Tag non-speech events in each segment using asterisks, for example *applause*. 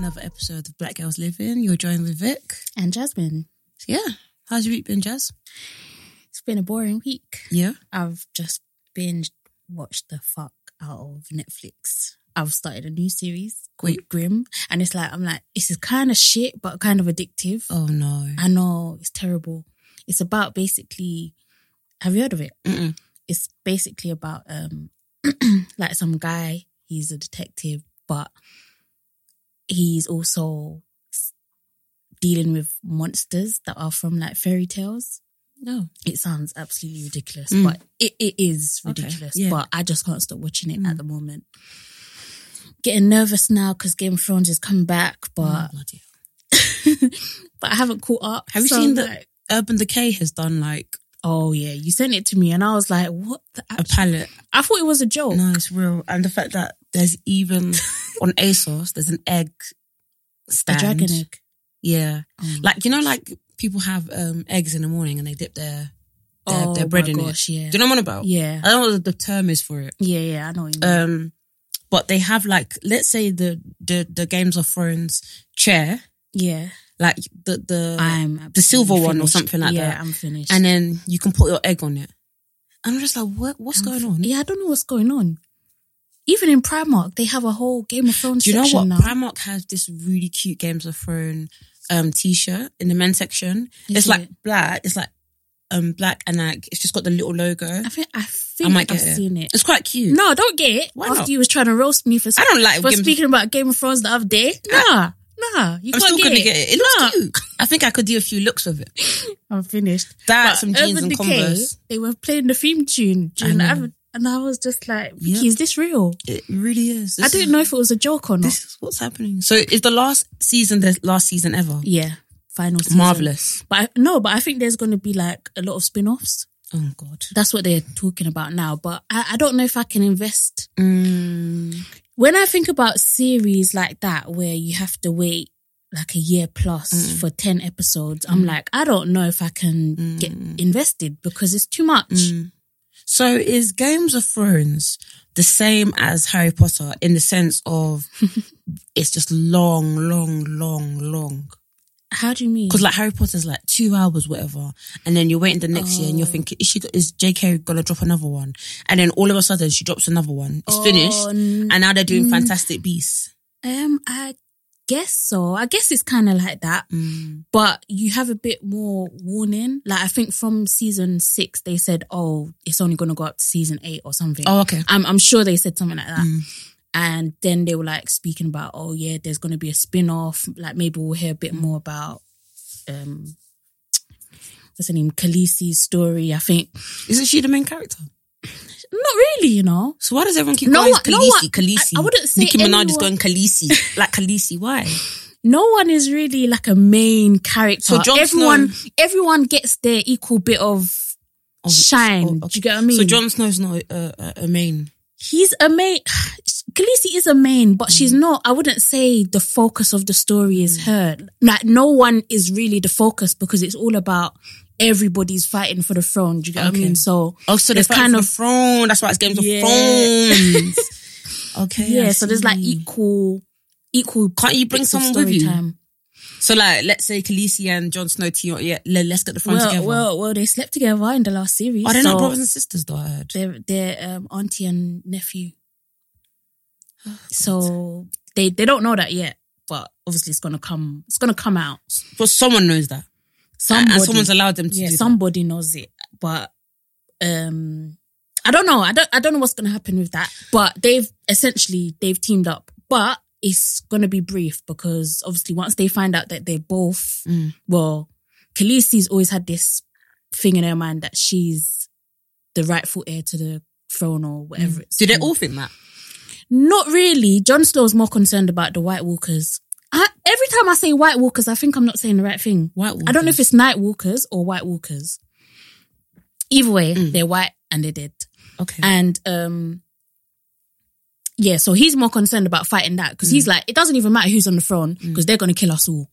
another episode of Black Gals Livin. You're joined with Vic. And Jasmine. Yeah, how's your week been, Jazz? It's been a boring week. Yeah. I've just binge watched the fuck out of Netflix. I've started a new series called Wait. Grimm. And it's like, I'm like, this is kind of shit, but kind of addictive. Oh no. I know, it's terrible. It's about basically, have you heard of it? Mm-mm. It's basically about, um, *clears throat* like some guy, he's a detective, but he's also dealing with monsters that are from like fairy tales. No. It sounds absolutely ridiculous, Mm. but it, it is Okay, ridiculous. yeah. But I just can't stop watching it Mm. at the moment. Getting nervous now because Game of Thrones is coming back, Oh, but bloody *laughs* but I haven't caught up. Have you So seen I'm like, Urban Decay has done like oh yeah, you sent it to me, and I was like, what? The a palette. I thought it was a joke. No, it's real. And the fact that there's even *laughs* on ASOS, there's an egg a stand. dragon egg. Yeah. Oh, Like, you know, like people have um eggs in the morning and they dip their their, oh their bread my in gosh, it. yeah, Do you know what I'm on about? yeah, I don't know what the term is for it. yeah, yeah. I know. What you mean. Um, but they have like, let's say the the the Games of Thrones chair, yeah, like the the I'm the silver absolutely one or something like yeah, that. I'm finished. and then you can put your egg on it. And I'm just like, what what's I'm going on? Yeah, I don't know what's going on. Even in Primark, they have a whole Game of Thrones Do you know what? now. Primark has this really cute Games of Thrones um t-shirt in the men's section. Is it's like black. It's like um black and like it's just got the little logo. I think I think might I've it. seen it. It's quite cute. No, don't get it. Why After not? you was trying to roast me for I don't like for Games of- speaking about Game of Thrones the other day. Nah, nah, you I'm can't still get gonna it. get it. It looks Nah. cute. I think I could do a few looks with it. *laughs* I'm finished. That But some jeans Urban and Decay, Converse. They were playing the theme tune during the and I was just like, Vicky, Yep. is this real? It really is. I didn't is- know if it was a joke or not. This is what's happening. So is the last season the last season ever? yeah, final season. Marvelous. But I, no, but I think there's going to be like a lot of spin-offs. Oh God. That's what they're talking about now. But I, I don't know if I can invest. Mm, When I think about series like that, where you have to wait like a year plus Mm. for 10 episodes, I'm like, I don't know if I can get Mm. invested because it's too much. So is Games of Thrones the same as Harry Potter in the sense of *laughs* it's just long, long, long, long? How do you mean? Because like Harry Potter's like two hours, whatever, and then you're waiting the next year and you're Oh. thinking, is she is J.K. gonna drop another one? And then all of a sudden she drops another one. It's finished, Oh, n- and now they're doing mm. Fantastic Beasts. Um, I guess so. I guess it's kind of like that, Mm. but you have a bit more warning. Like I think from season six, they said, "Oh, it's only going to go up to season eight or something." Oh, okay. I'm I'm sure they said something like that. Mm. And then they were like speaking about, oh yeah, there's going to be a spin off. Like maybe we'll hear a bit more about, um, what's her name, Khaleesi's story. I think Isn't she the main character? Not really, you know. So why does everyone keep No going one- no Khaleesi, one- Khaleesi? I- I wouldn't say Nicki Minaj is going Khaleesi, like Khaleesi. Why? *laughs* no one is really like a main character. So Jon everyone, Snow- everyone gets their equal bit of Oh, shine. oh, Do you get what I mean? So Jon Snow's not a, a, a main. He's a main. *sighs* Khaleesi is a main, but she's Mm. not. I wouldn't say the focus of the story is her. Like no one is really the focus because it's all about everybody's fighting for the throne. Do you get what I mean? So Oh, so There's kind of- of throne. That's why it's Games Yeah. of Thrones. *laughs* okay. Yeah, so there's like equal, equal. Can't you bring someone with you? time. So like, let's say Khaleesi and Jon Snow team. Yeah, let's get the front Well, together. well, well, they slept together in the last series. Are they so not brothers and sisters? Though I heard. They're they're um, auntie and nephew. *sighs* So they they don't know that yet, but obviously it's gonna come. It's gonna come out. But someone knows that, Somebody, and someone's allowed them to yeah, somebody knows it, but um, I don't know. I don't. I don't know what's gonna happen with that. But they've essentially they've teamed up, but it's gonna be brief because obviously once they find out that they're both Mm. well, Khaleesi's always had this thing in her mind that she's the rightful heir to the throne or whatever. that. It's Do they all think that? Not really. Jon Snow's more concerned about the White Walkers. I, every time I say White Walkers, I think I'm not saying the right thing. White I don't know if it's Night Walkers or White Walkers. Either way, Mm. they're white and they're dead. okay. And um, yeah, so he's more concerned about fighting that because Mm. he's like, it doesn't even matter who's on the throne because they're going to kill us all.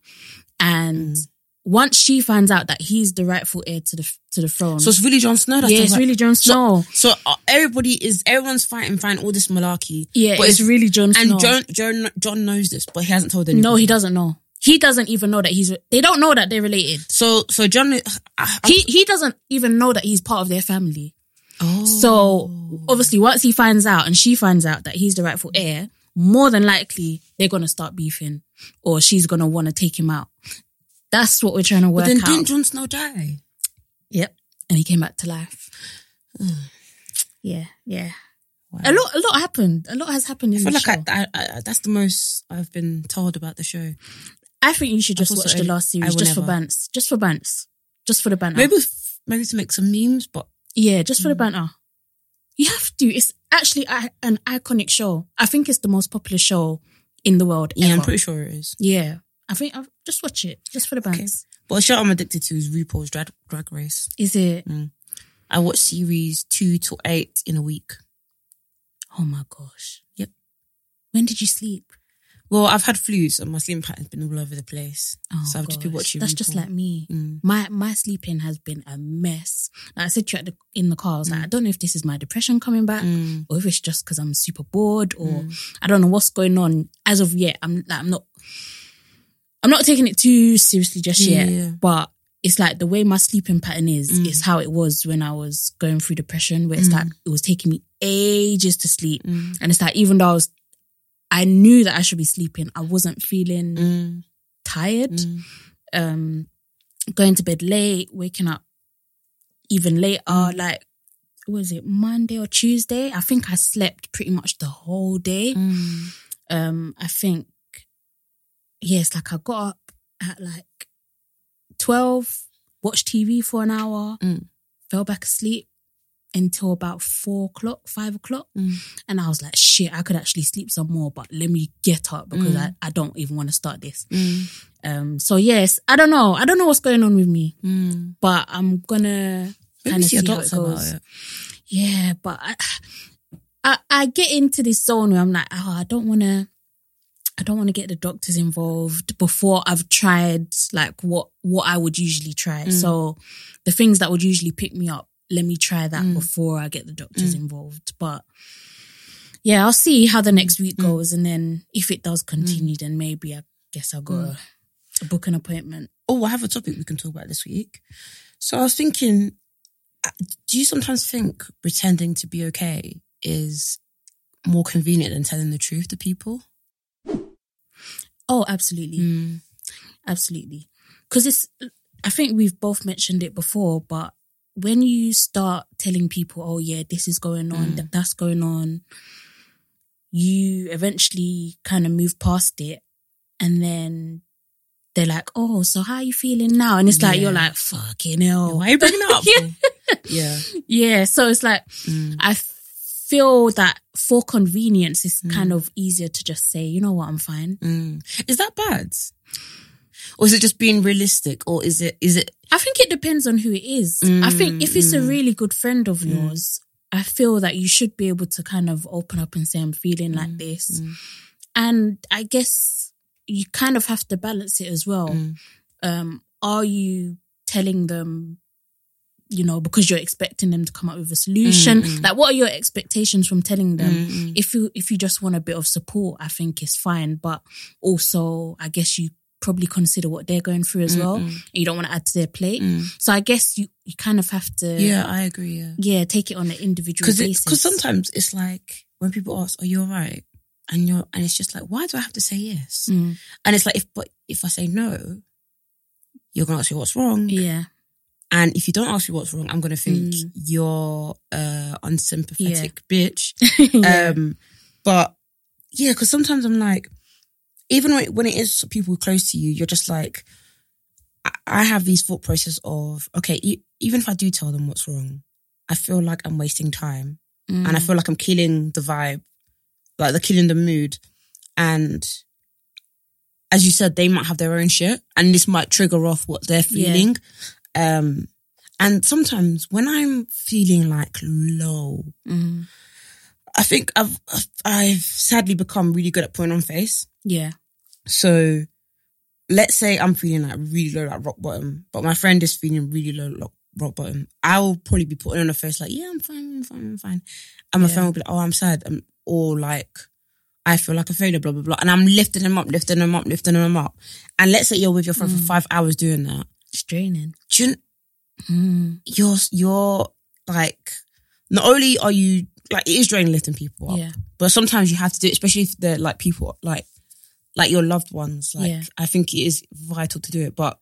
And Mm. Once she finds out that he's the rightful heir to the to the throne, So it's really Jon Snow. That's yeah, it's really Jon Snow. So uh, everybody is everyone's fighting, fighting all this malarkey. yeah, but it's, really Jon Snow. and Jon Jon Jon knows this, but he hasn't told anyone. no, he doesn't know. He doesn't even know that he's. They don't know that they're related. So so Jon, I, He he doesn't even know that he's part of their family. oh. So obviously, once he finds out and she finds out that he's the rightful heir, more than likely they're gonna start beefing, or she's gonna want to take him out. That's what we're trying to work but then out. didn't Jon Snow die? Yep, and he came back to life. yeah, yeah. A lot, a lot happened. A lot has happened in I feel the like show. I, I, I, that's the most I've been told about the show. I think you should just watch the last series just for never. bants, just for bants, just for the banter. Maybe f- maybe to make some memes, but Yeah, just for the Mm. banter. You have to. It's actually an iconic show. I think it's the most popular show in the world. yeah, I'm pretty sure it is. Yeah, I think I'll just watch it just for the Okay. But a show I'm addicted to is RuPaul's Drag, Drag Race. Is it? I watch series two to eight in a week. Oh my gosh. Yep. When did you sleep? Well, I've had flus and my sleeping pattern's been all over the place. Oh, so I've just been watching. That's just like me. Mm. My my sleeping has been a mess. Like I said to you at the, in the car, I was like, I don't know if this is my depression coming back, Mm. or if it's just because I'm super bored, or I don't know what's going on. As of yet, I'm like I'm not. I'm not taking it too seriously just Yeah, yet, yeah. but it's like the way my sleeping pattern is, Mm. is how it was when I was going through depression, where it's like it was taking me ages to sleep. Mm. And it's like, even though I was, I knew that I should be sleeping, I wasn't feeling Mm. tired. Mm. Um, going to bed late, waking up even later, Mm. like, was it Monday or Tuesday? I think I slept pretty much the whole day. Mm. Um, I think, yes, like I got up at like 12, watched TV for an hour, Mm. fell back asleep until about four o'clock, five o'clock. Mm. And I was like, shit, I could actually sleep some more, but let me get up because Mm. I, I don't even want to start this. Mm. Um, so yes, I don't know. I don't know what's going on with me, Mm. but I'm gonna kind of see see how it goes. it. Yeah, but I, I, I get into this zone where I'm like, oh, I don't want to, I don't want to get the doctors involved before I've tried like what what I would usually try. Mm. So the things that would usually pick me up, let me try that Mm. before I get the doctors Mm. involved. But yeah, I'll see how the next week Mm. goes, and then if it does continue, then maybe I guess I'll go Mm. book an appointment. Oh, I have a topic we can talk about this week. So I was thinking, uh, do you sometimes think pretending to be okay is more convenient than telling the truth to people? Oh, absolutely. Mm. Absolutely. Because it's, I think we've both mentioned it before, but when you start telling people, oh, yeah, this is going on, Mm. that that's going on, you eventually kind of move past it. And then they're like, oh, so how are you feeling now? And it's like, Yeah. you're like, fucking hell. Why are you bringing it up? Yeah. *laughs* yeah. Yeah. So it's like, Mm. I feel that for convenience, it's Mm. kind of easier to just say, you know what, I'm fine. Mm. Is that bad? Or is it just being realistic? Or is it, is it, I think it depends on who it is. I think if it's a Mm, really good friend of Mm. yours, I feel that you should be able to kind of open up and say, I'm feeling like Mm, this. mm. And I guess you kind of have to balance it as well. Mm. Um, are you telling them, you know, because you're expecting them to come up with a solution? Mm, mm. Like, what are your expectations from telling them? Mm, mm. If you if you just want a bit of support, I think it's fine. But also, I guess you probably consider what they're going through as Mm, well. mm. You don't want to add to their plate. Mm. So I guess you, you kind of have to Yeah, I agree. Yeah. yeah, take it on an individual Because basis. because sometimes it's like when people ask, "Are you alright?" and you're and it's just like, why do I have to say yes? Mm, And it's like if but if I say no, you're gonna ask me what's wrong, yeah, and if you don't ask me what's wrong, I'm gonna think Mm. you're uh unsympathetic bitch. *laughs* yeah. Um, but yeah, because sometimes I'm like, even when it, when it is people close to you, you're just like, I, I have these thought process of okay, e- even if I do tell them what's wrong, I feel like I'm wasting time, Mm, and I feel like I'm killing the vibe, like they're killing the mood, and. As you said, they might have their own shit, and this might trigger off what they're Yeah. Um, and sometimes when I'm feeling like low, mm, I think I've I've sadly become really good at putting on face. yeah, So let's say I'm feeling like really low, like rock bottom, but my friend is feeling really low, like rock bottom. I'll probably be putting on a face like, yeah, I'm fine, I'm fine, I'm fine. And my Yeah. friend will be like, oh, I'm sad. I'm, or like, I feel like a failure, blah, blah, blah. And I'm lifting them up, lifting them up, lifting them up. And let's say you're with your friend Mm. for five hours doing that. It's draining. Do you, Mm. you're, you're like, not only are you, like, it is draining lifting people up, Yeah. but sometimes you have to do it, especially if they're like people, like, like your loved ones. Like, Yeah. I think it is vital to do it. But,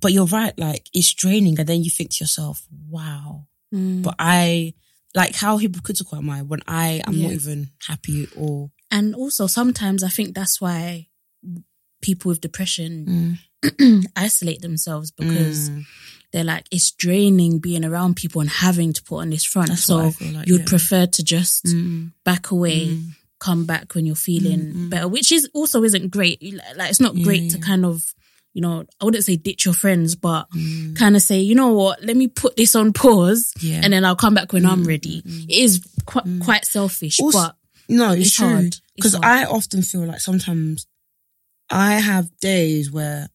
but you're right. Like, it's draining. And then you think to yourself, wow. Mm. But I, like, how hypocritical am I when I am not even happy or, And also sometimes I think that's why people with depression Mm. *clears throat* isolate themselves because Mm. they're like it's draining being around people and having to put on this front. That's so like, you'd yeah. prefer to just Mm. back away, Mm. come back when you're feeling Mm, mm. better, which is also isn't great. Like it's not Yeah, great to yeah. kind of, you know, I wouldn't say ditch your friends, but Mm. kind of say, you know what, let me put this on pause Yeah. and then I'll come back when I'm Mm, ready. mm, mm. It is quite quite selfish, Also- but No, it's, It's true. Because. I often feel like sometimes I have days where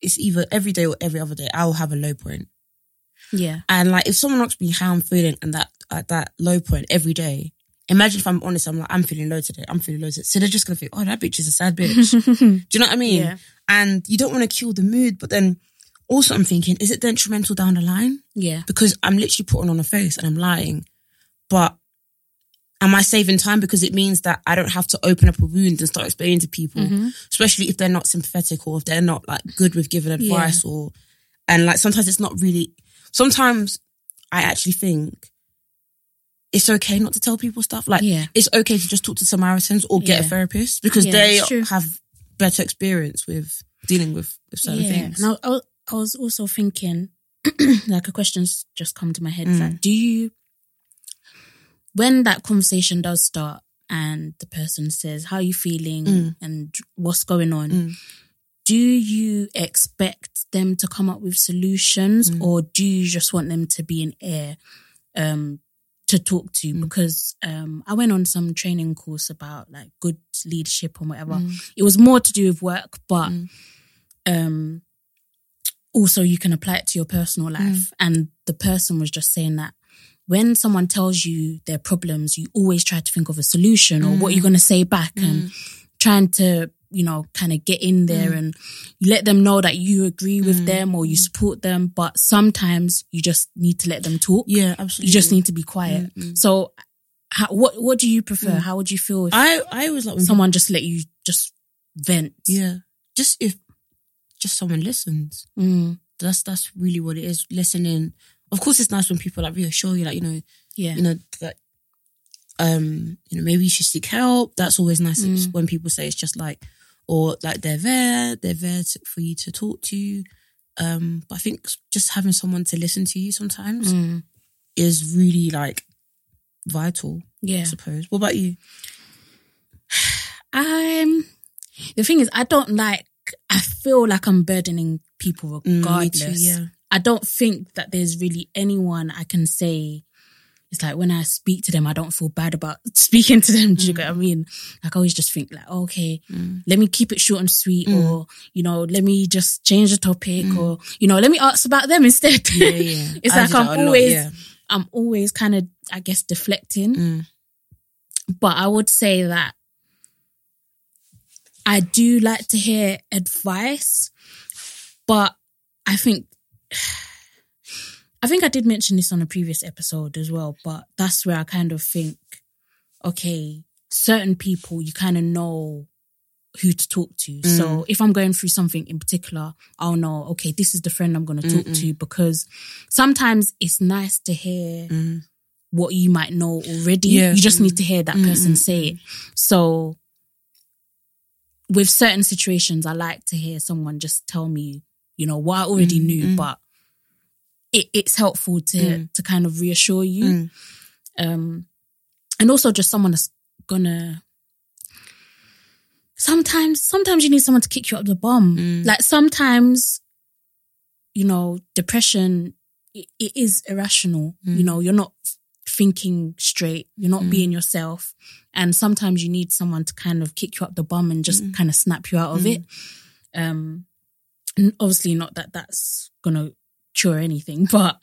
it's either every day or every other day I'll have a low point. yeah, And like if someone asks me how I'm feeling and that at that low point every day, imagine if I'm honest, I'm like, I'm feeling low today. I'm feeling low today. So they're just gonna think, oh, that bitch is a sad bitch. *laughs* Do you know what I mean? Yeah. And you don't want to kill the mood, but then also I'm thinking, is it detrimental down the line? yeah, because I'm literally putting on a face and I'm lying. But am I saving time because it means that I don't have to open up a wound and start explaining to people, Mhm. especially if they're not sympathetic or if they're not like good with giving advice or and like sometimes it's not really sometimes I actually think it's okay not to tell people stuff. Like yeah. it's okay to just talk to Samaritans or get a therapist because Yeah, they have better experience with dealing with, with certain things. And I, I, I was also thinking, *clears throat* like a question's just come to my head. Mm. Like, do you, when that conversation does start and the person says, how are you feeling Mm. and what's going on? Mm. Do you expect them to come up with solutions Mm. or do you just want them to be in air, um, to talk to? Mm. Because, um, I went on some training course about like good leadership and whatever. Mm. It was more to do with work, but, Mm. um, also you can apply it to your personal life. And the person was just saying that when someone tells you their problems, you always try to think of a solution or what Mm. you're going to say back and trying to, you know, kind of get in there Mm. and let them know that you agree with Mm. them or you support them. But sometimes you just need to let them talk. Yeah, absolutely. You just need to be quiet. Mm, mm. So, how, what what do you prefer? Mm. How would you feel if I I always like someone just let you just vent? Yeah. Just if just someone listens. Mm, That's that's really what it is. Listening. Of course it's nice when people like reassure you, like, you know, yeah. you know, that um, you know, maybe you should seek help. That's always nice Mm. when people say it's just like or like they're there, they're there to, for you to talk to. Um, but I think just having someone to listen to you sometimes Mm, is really like vital, yeah. I suppose. What about you? I'm *sighs* the thing is I don't like I feel like I'm burdening people Mm, regardless. too, yeah. I don't think that there's really anyone I can say it's like when I speak to them, I don't feel bad about *laughs* speaking to them. Do you get what I mean? Like I always just think like, okay, Mm. let me keep it short and sweet, Mm. or you know, let me just change the topic, or you know, let me ask about them *laughs* instead. Yeah, yeah. *laughs* it's I like I'm that a lot, always, yeah. I'm always kind of, I guess, deflecting. Mm. But I would say that I do like to hear advice, but I think *sighs* I think I did mention this on a previous episode as well, but that's where I kind of think, okay, certain people you kind of know who to talk to. So if I'm going through something in particular, I'll know, okay, this is the friend I'm going to talk to because sometimes it's nice to hear Mm. what you might know already. Yeah. You just Mm. need to hear that Mm, person mm, say it. So with certain situations, I like to hear someone just tell me, you know, what I already Mm, knew, mm. but it, it's helpful to Mm. to kind of reassure you. Mm. Um and also just someone that's gonna sometimes sometimes you need someone to kick you up the bum. Mm. Like sometimes, you know, depression it, it is irrational. Mm. You know, you're not thinking straight. You're not Mm. being yourself. And sometimes you need someone to kind of kick you up the bum and just Mm. kind of snap you out of Mm. it. Um, and obviously not that that's gonna cure anything, *laughs* but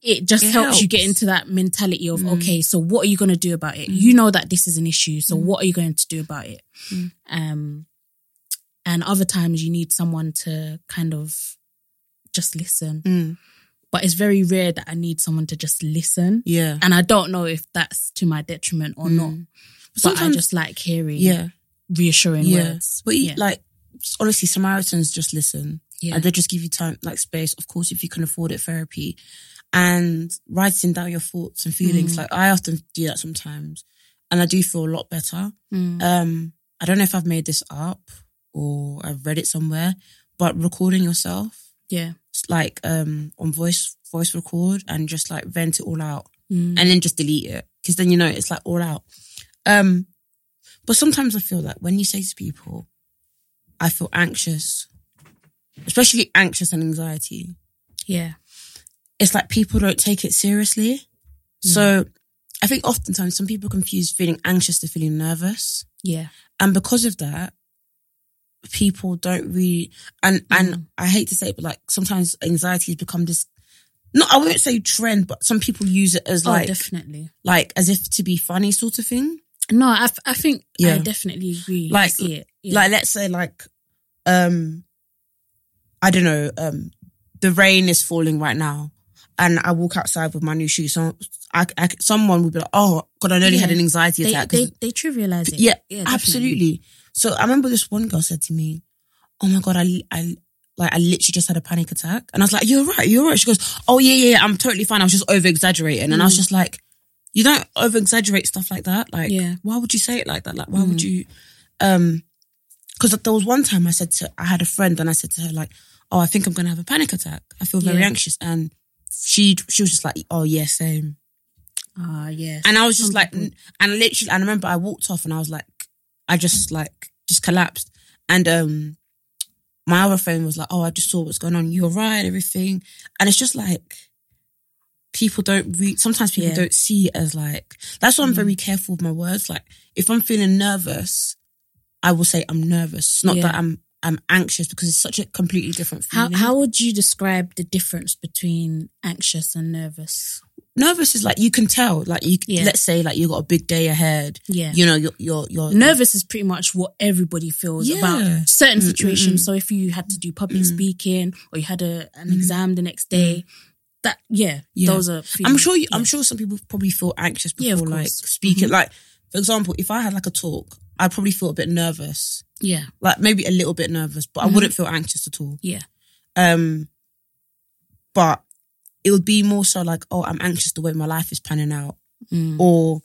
it just It helps, you get into that mentality of Mm. okay, so what are you going to do about it? Mm. You know that this is an issue, so Mm. what are you going to do about it? Mm. Um, and other times you need someone to kind of just listen, Mm. but it's very rare that I need someone to just listen, Yeah. and I don't know if that's to my detriment or not. Mm. But Sometimes- I just like hearing Yeah. reassuring Yeah. words. But you, Yeah. like, honestly, Samaritans just listen. Yeah, and they just give you time, like space. Of course, if you can afford it, therapy and writing down your thoughts and feelings. Mm. Like I often do that sometimes, and I do feel a lot better. Mm. Um, I don't know if I've made this up or I've read it somewhere, but recording yourself, yeah, it's like um on voice voice record and just like vent it all out Mm. and then just delete it because then you know it's like all out. Um, but sometimes I feel like when you say to people, I feel anxious, especially anxious and anxiety, yeah, it's like people don't take it seriously. So I think oftentimes some people confuse feeling anxious to feeling nervous. yeah, And because of that, people don't really, and, and Mm. I hate to say it, but like sometimes anxiety has become this, no, I won't say trend, but some people use it as oh, like, definitely. like as if to be funny sort of thing. No, I, f- I think I Yeah. definitely agree. Like- see it. Yeah. Like let's say like, um, I don't know, um, the rain is falling right now and I walk outside with my new shoes. So I, I, someone would be like, oh God, I nearly had an anxiety they, attack. they they trivialize it. Yeah, definitely. Absolutely. So I remember this one girl said to me, "Oh my god, I I like I literally just had a panic attack," and I was like, "You're right, you're right." She goes, "Oh yeah, yeah, yeah, I'm totally fine. I was just over exaggerating," and I was Mm. just like, "You don't over exaggerate stuff like that. Like, Yeah. why would you say it like that? Like, why would Mm. you?" Um, because there was one time I said to I had a friend and I said to her like, "Oh, I think I'm gonna have a panic attack. I feel very Yeah. anxious," and she she was just like, "Oh yeah, same." Ah, yes. And I was just Some like, people- and literally, and I remember I walked off and I was like, I just like, just collapsed. And um, my other friend was like, oh, I just saw what's going on. You're right, everything. And it's just like, people don't read, sometimes people Yeah. don't see it as like, that's why I'm Mhm. very careful with my words. Like, if I'm feeling nervous, I will say I'm nervous. It's not Yeah. that I'm, I'm anxious because it's such a completely different how feeling. how would you describe the difference between anxious and nervous? nervous is like, you can tell, like you, Yeah. let's say like you got a big day ahead. Yeah. You know, you're, you're, you're Nervous is pretty much what everybody feels Yeah. about certain Mm, mm, situations. mm. So if you had to do public Mm. speaking or you had a, an Mm. exam the next day, that yeah, Yeah. those are. I'm sure you, I'm sure some people probably feel anxious before Yeah, of like speaking. Mhm. Like, for example, if I had like a talk, I'd probably feel a bit nervous. Yeah, Like maybe a little bit nervous, but I Mhm. wouldn't feel anxious at all. yeah, Um, but it would be more so like, oh, I'm anxious the way my life is panning out. Mm. Or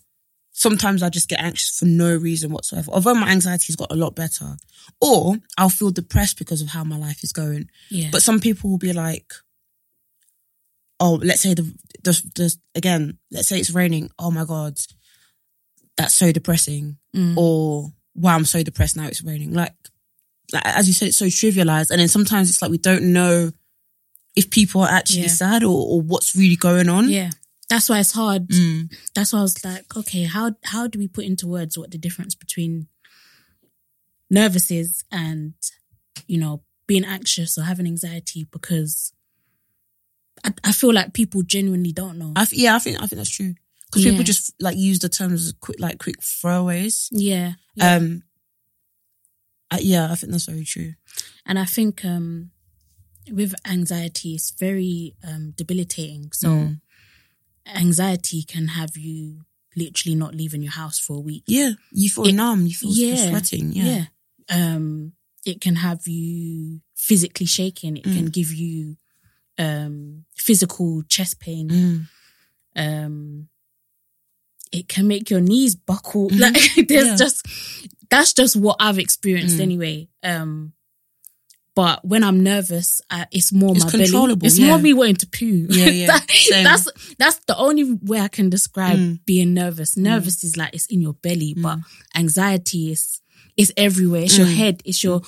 sometimes I just get anxious for no reason whatsoever. Although my anxiety's got a lot better. Or I'll feel depressed because of how my life is going. yeah. But some people will be like, oh, let's say the, the, the again, let's say it's raining. Oh my God, that's so depressing. Mm. Or wow, I'm so depressed now it's raining. Like, like, as you said, it's so trivialized. And then sometimes it's like we don't know if people are actually Yeah. sad or, or what's really going on. yeah, that's why it's hard. Mm. That's why I was like, okay, how how do we put into words what the difference between nervous is and you know being anxious or having anxiety? Because I, I feel like people genuinely don't know. I th- yeah, I think I think that's true because Yeah. people just like use the terms as quick, like quick throwaways. yeah, yeah. Um, I, yeah, I think that's very true. and I think um with anxiety, it's very um debilitating. So Mm. anxiety can have you literally not leaving your house for a week. Yeah, you feel It- numb, you feel you're yeah, sweating. Yeah. yeah. Um, it can have you physically shaking. It can Mm. give you um physical chest pain. Mm. Um, it can make your knees buckle. Mhm. Like *laughs* there's Yeah. just that's just what I've experienced Mm. anyway. Um, but when I'm nervous, I, it's more It's my belly. It's yeah. more me wanting to poo. Yeah, *laughs* yeah. That- that's that's the only way I can describe Mm. being nervous. Nervous is like it's in your belly, but Mm. anxiety is is everywhere. It's your Mm. head. It's your,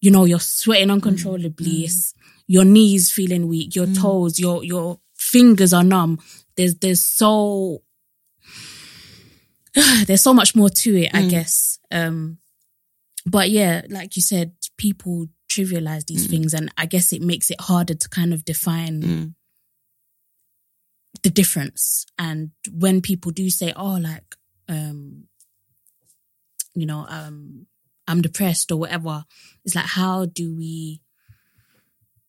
you know, you're sweating uncontrollably. Mm. Your knees feeling weak. Your Mm. toes. Your your fingers are numb. There's there's so *sighs* there's so much more to it, I Mm. guess. Um, but yeah, like you said, people trivialize these things, and I guess it makes it harder to kind of define Mm. the difference. And when people do say, "Oh, like, um, you know, um, I'm depressed or whatever," it's like, how do we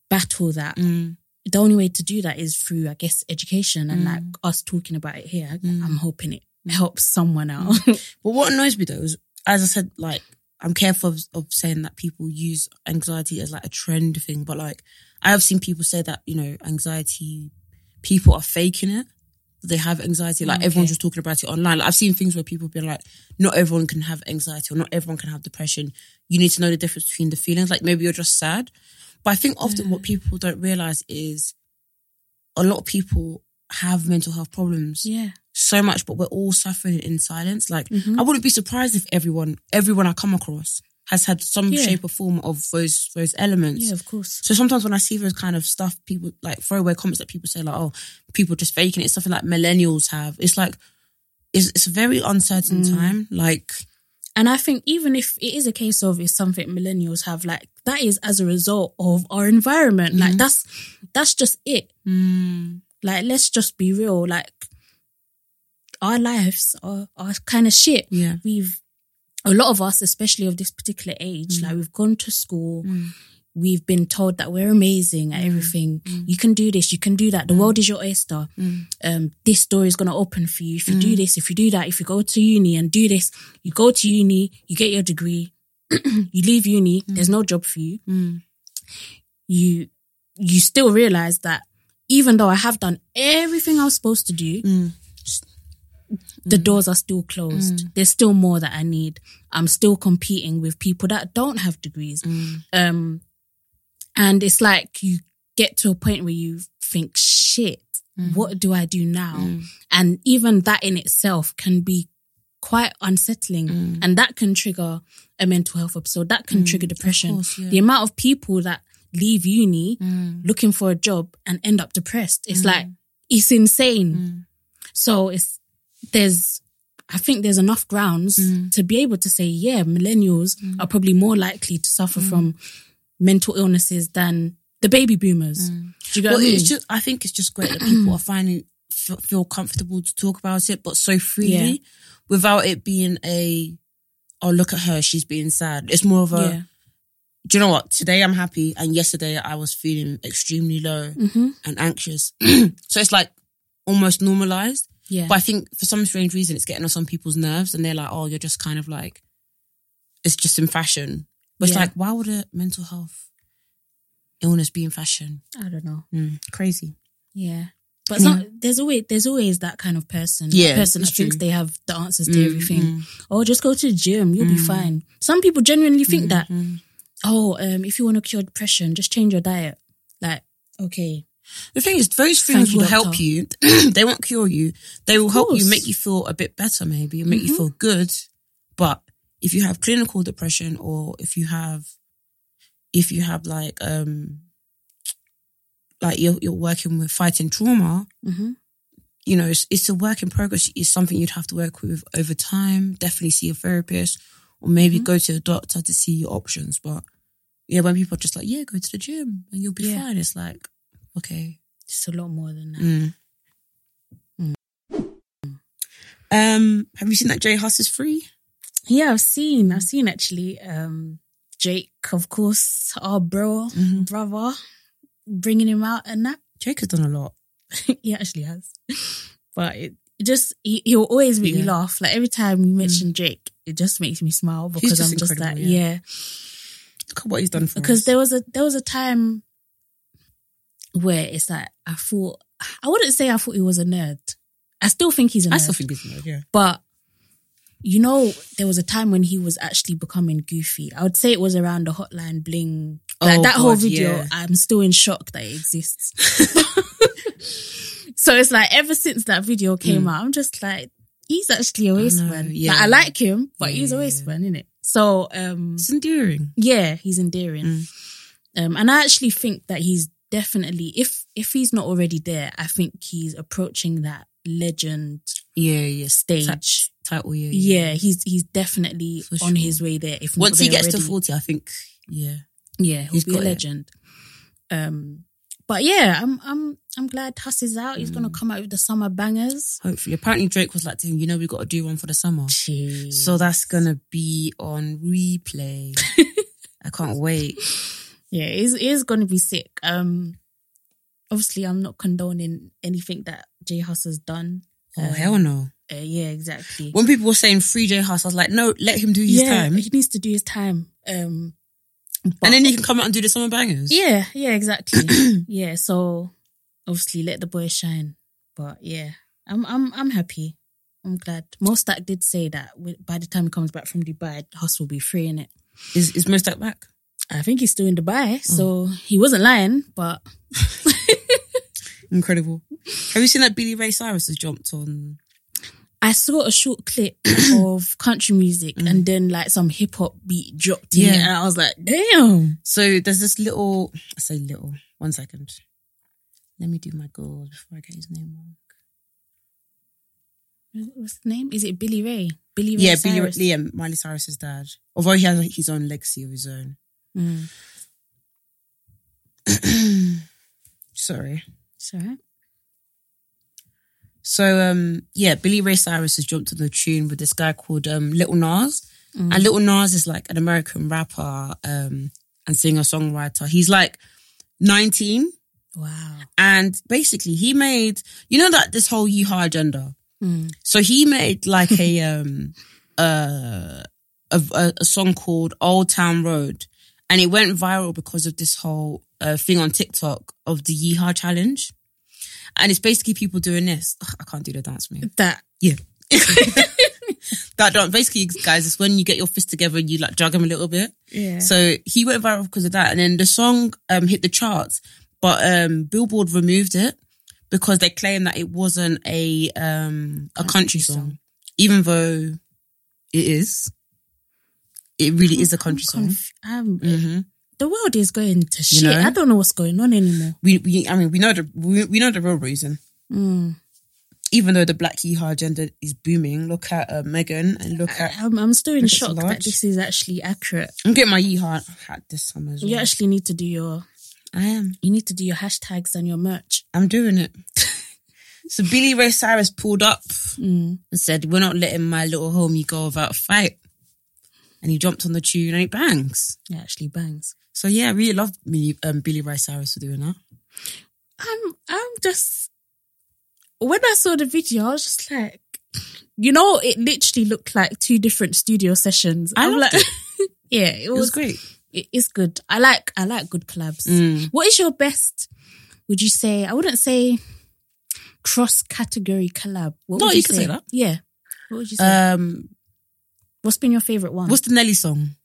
battle that? Mm. The only way to do that is through, I guess, education and Mm. like us talking about it here. Mm. I'm hoping it helps someone out. *laughs* But what annoys me though is, as I said, like I'm careful of, of saying that people use anxiety as like a trend thing, but like I have seen people say that you know anxiety, people are faking it. They have anxiety, like Okay. everyone's just talking about it online. Like, I've seen things where people have been like, not everyone can have anxiety or not everyone can have depression. You need to know the difference between the feelings. Like maybe you're just sad, but I think often what people don't realize is a lot of people have mental health problems yeah. so much, but we're all suffering in silence. Like Mhm. I wouldn't be surprised if everyone, everyone I come across has had some Yeah. shape or form of those those elements. Yeah, of course. So sometimes when I see those kind of stuff, people like throwaway comments that people say like, "Oh, people just faking it." It's something like millennials have. It's like it's, it's a very uncertain Mm. time. Like And I think even if it is a case of it's something millennials have, like that is as a result of our environment. Like Mhm. that's that's just it. mm, Like let's just be real. Like our lives are, are kind of shit. yeah, We've a lot of us, especially of this particular age, Mm. like we've gone to school. Mm. We've been told that we're amazing at Mm. everything. Mm. You can do this. You can do that. The Mm. world is your oyster. Mm. Um, this door is going to open for you. If you do this, if you do that, if you go to uni and do this, you go to uni, you get your degree, *clears throat* you leave uni, there's no job for you. You, you still realize that even though I have done everything I was supposed to do. The doors are still closed. Mm. There's still more that I need. I'm still competing with people that don't have degrees. Mm. Um, and it's like you get to a point where you think, shit, Mhm. what do I do now? Mm. And even that in itself can be quite unsettling. Mm. And that can trigger a mental health episode. That can Mm, trigger depression. course, yeah. The amount of people that leave uni Mm. looking for a job and end up depressed, it's Mm. like, it's insane. Mm. So it's, there's, I think there's enough grounds Mm. to be able to say, yeah, millennials are probably more likely to suffer Mm. from mental illnesses than the baby boomers. Mm. Do you get Well, what I mean? it's just I think it's just great that people are finally f- feel comfortable to talk about it, but so freely without it being a oh look at her, she's being sad. It's more of a yeah. do you know what? Today I'm happy, and yesterday I was feeling extremely low hmm and anxious. *clears throat* so it's like almost normalized. Yeah. But I think for some strange reason, it's getting on some people's nerves, and they're like, "Oh, you're just kind of like, it's just in fashion." But it's Yeah. like, why would a mental health illness be in fashion? I don't know. Mm, crazy. Yeah. But Yeah. some, there's always there's always that kind of person. that Yeah, person that thinks true. they have the answers to Mm, everything. mm, Oh, just go to the gym, you'll be Mm. fine. Some people genuinely think mm, that. mm. Oh, um, if you want to cure depression, just change your diet. Like, okay, The thing is, those Thank things you, will help you. *clears throat* they won't cure you. They will help you, make you feel a bit better, maybe, make you Mhm. feel good. But if you have clinical depression, or if you have, if you have like, um, like you're you're working with fighting trauma, hmm you know, it's, it's a work in progress. It's something you'd have to work with over time. Definitely see a therapist, or maybe Mhm. go to a doctor to see your options. But yeah, when people are just like, yeah, go to the gym and you'll be Yeah. fine. It's like, okay. it's a lot more than that. Mm. Um, have you seen that J Hus is free? Yeah, I've seen, I've seen actually. Um, Jake, of course, our bro, Mhm. brother, bringing him out and that. *laughs* Jake has done a lot. he actually has. But it, it just he, he'll always make me Yeah. Mm. laugh. Like every time we mention Jake, it just makes me smile because just I'm just like, yeah. yeah. Look at what he's done for Because us. there was a there was a time where it's like I thought I wouldn't say I thought he was a nerd. I still think he's a nerd. I still think he's a nerd, yeah. but you know, there was a time when he was actually becoming goofy. I would say it was around the hotline bling. Like Oh, that whole video, yeah. I'm still in shock that it exists. *laughs* so it's like ever since that video came out, I'm just like, he's actually a waste Mm. man. yeah. Like, I like him, but Yeah, he's a yeah, waste yeah. man, innit? So um It's endearing. yeah, he's endearing. Mm. Um and I actually think that he's definitely if if he's not already there, I think he's approaching that legend Yeah, yeah. stage. title. Yeah, Yeah, he's he's definitely For on his way there. If Once he gets to forty, I think. Yeah, yeah, he'll he's be a got it. legend. Um, but yeah, I'm I'm I'm glad Hus is out. He's gonna Mm. come out with the summer bangers. hopefully. Apparently, Drake was like to him, "You know, we got to do one for the summer." Jeez. So that's gonna be on replay. *laughs* I can't wait. Yeah, it is, it is gonna be sick. Um, obviously, I'm not condoning anything that J Hus has done. Oh Um, hell no! Uh, yeah, exactly. When people were saying free J Hus, I was like, no, let him do his yeah, time, he needs to do his time. Um, but- and then he can come out and do the summer bangers. Yeah, yeah, exactly. *clears throat* yeah, so obviously let the boy shine. But yeah, I'm I'm I'm happy. I'm glad. Mostak did say that by the time he comes back from Dubai, Hus will be free in it. Is is Mostak back? I think he's still in Dubai, Oh. so he wasn't lying. But *laughs* Incredible. Have you seen that Billy Ray Cyrus has jumped on? I saw a short clip *clears throat* of country music, and then like some hip hop beat dropped in Mm. Yeah. and I was like, damn. So there's this little. I say little. One second. Let me do my goals before I get his name wrong. What's the name? Is it Billy Ray? Billy Ray Yeah, Billy Cyrus. Liam, Miley Cyrus's dad. Although he has his own legacy of his own. Mm. *clears throat* Sorry. Alright. So um yeah, Billy Ray Cyrus has jumped on the tune with this guy called um Little Nas. Mm. And Little Nas is like an American rapper um and singer songwriter. He's like 19 Wow. and basically he made you know that this whole yeehaw agenda. Mm. So he made like a um *laughs* uh a, a song called Old Town Road and it went viral because of this whole uh, thing on TikTok of the yeehaw challenge. And it's basically people doing this. Ugh, I can't do the dance move. That Yeah. *laughs* that don't basically guys it's when you get your fist together and you like jug them a little bit. yeah. So he went viral because of that. And then the song um hit the charts, but um Billboard removed it because they claimed that it wasn't a um a country, Country song. song. Even though it is. It really is a country song. Conf- um, hmm The world is going to shit. know? I don't know what's going on anymore. We, we, I mean, we know the we, we know the real reason. Mm. Even though the black yeehaw agenda is booming, look at uh, Megan and look at. I'm, I'm still in shock that this is actually accurate. I'm getting my yeehaw hat this summer as well. You actually need to do your I am. you need to do your hashtags and your merch. *laughs* I'm doing it. so Billy Ray Cyrus pulled up Mm. and said, "We're not letting my little homie go without a fight." And he jumped on the tune and it bangs. It actually bangs. So yeah, I really love me, um, Billy Ray Cyrus for doing that. I'm I'm just when I saw the video, I was just like, you know, it literally looked like two different studio sessions. I I'm loved like, *laughs* yeah, it It was, was great. it's good. I like I like good collabs. Mm. What is your best? Would you say? I wouldn't say cross category collab. What No, would you can say that. Yeah. What would you say? Um, What's been your favorite one? what's the Nelly song?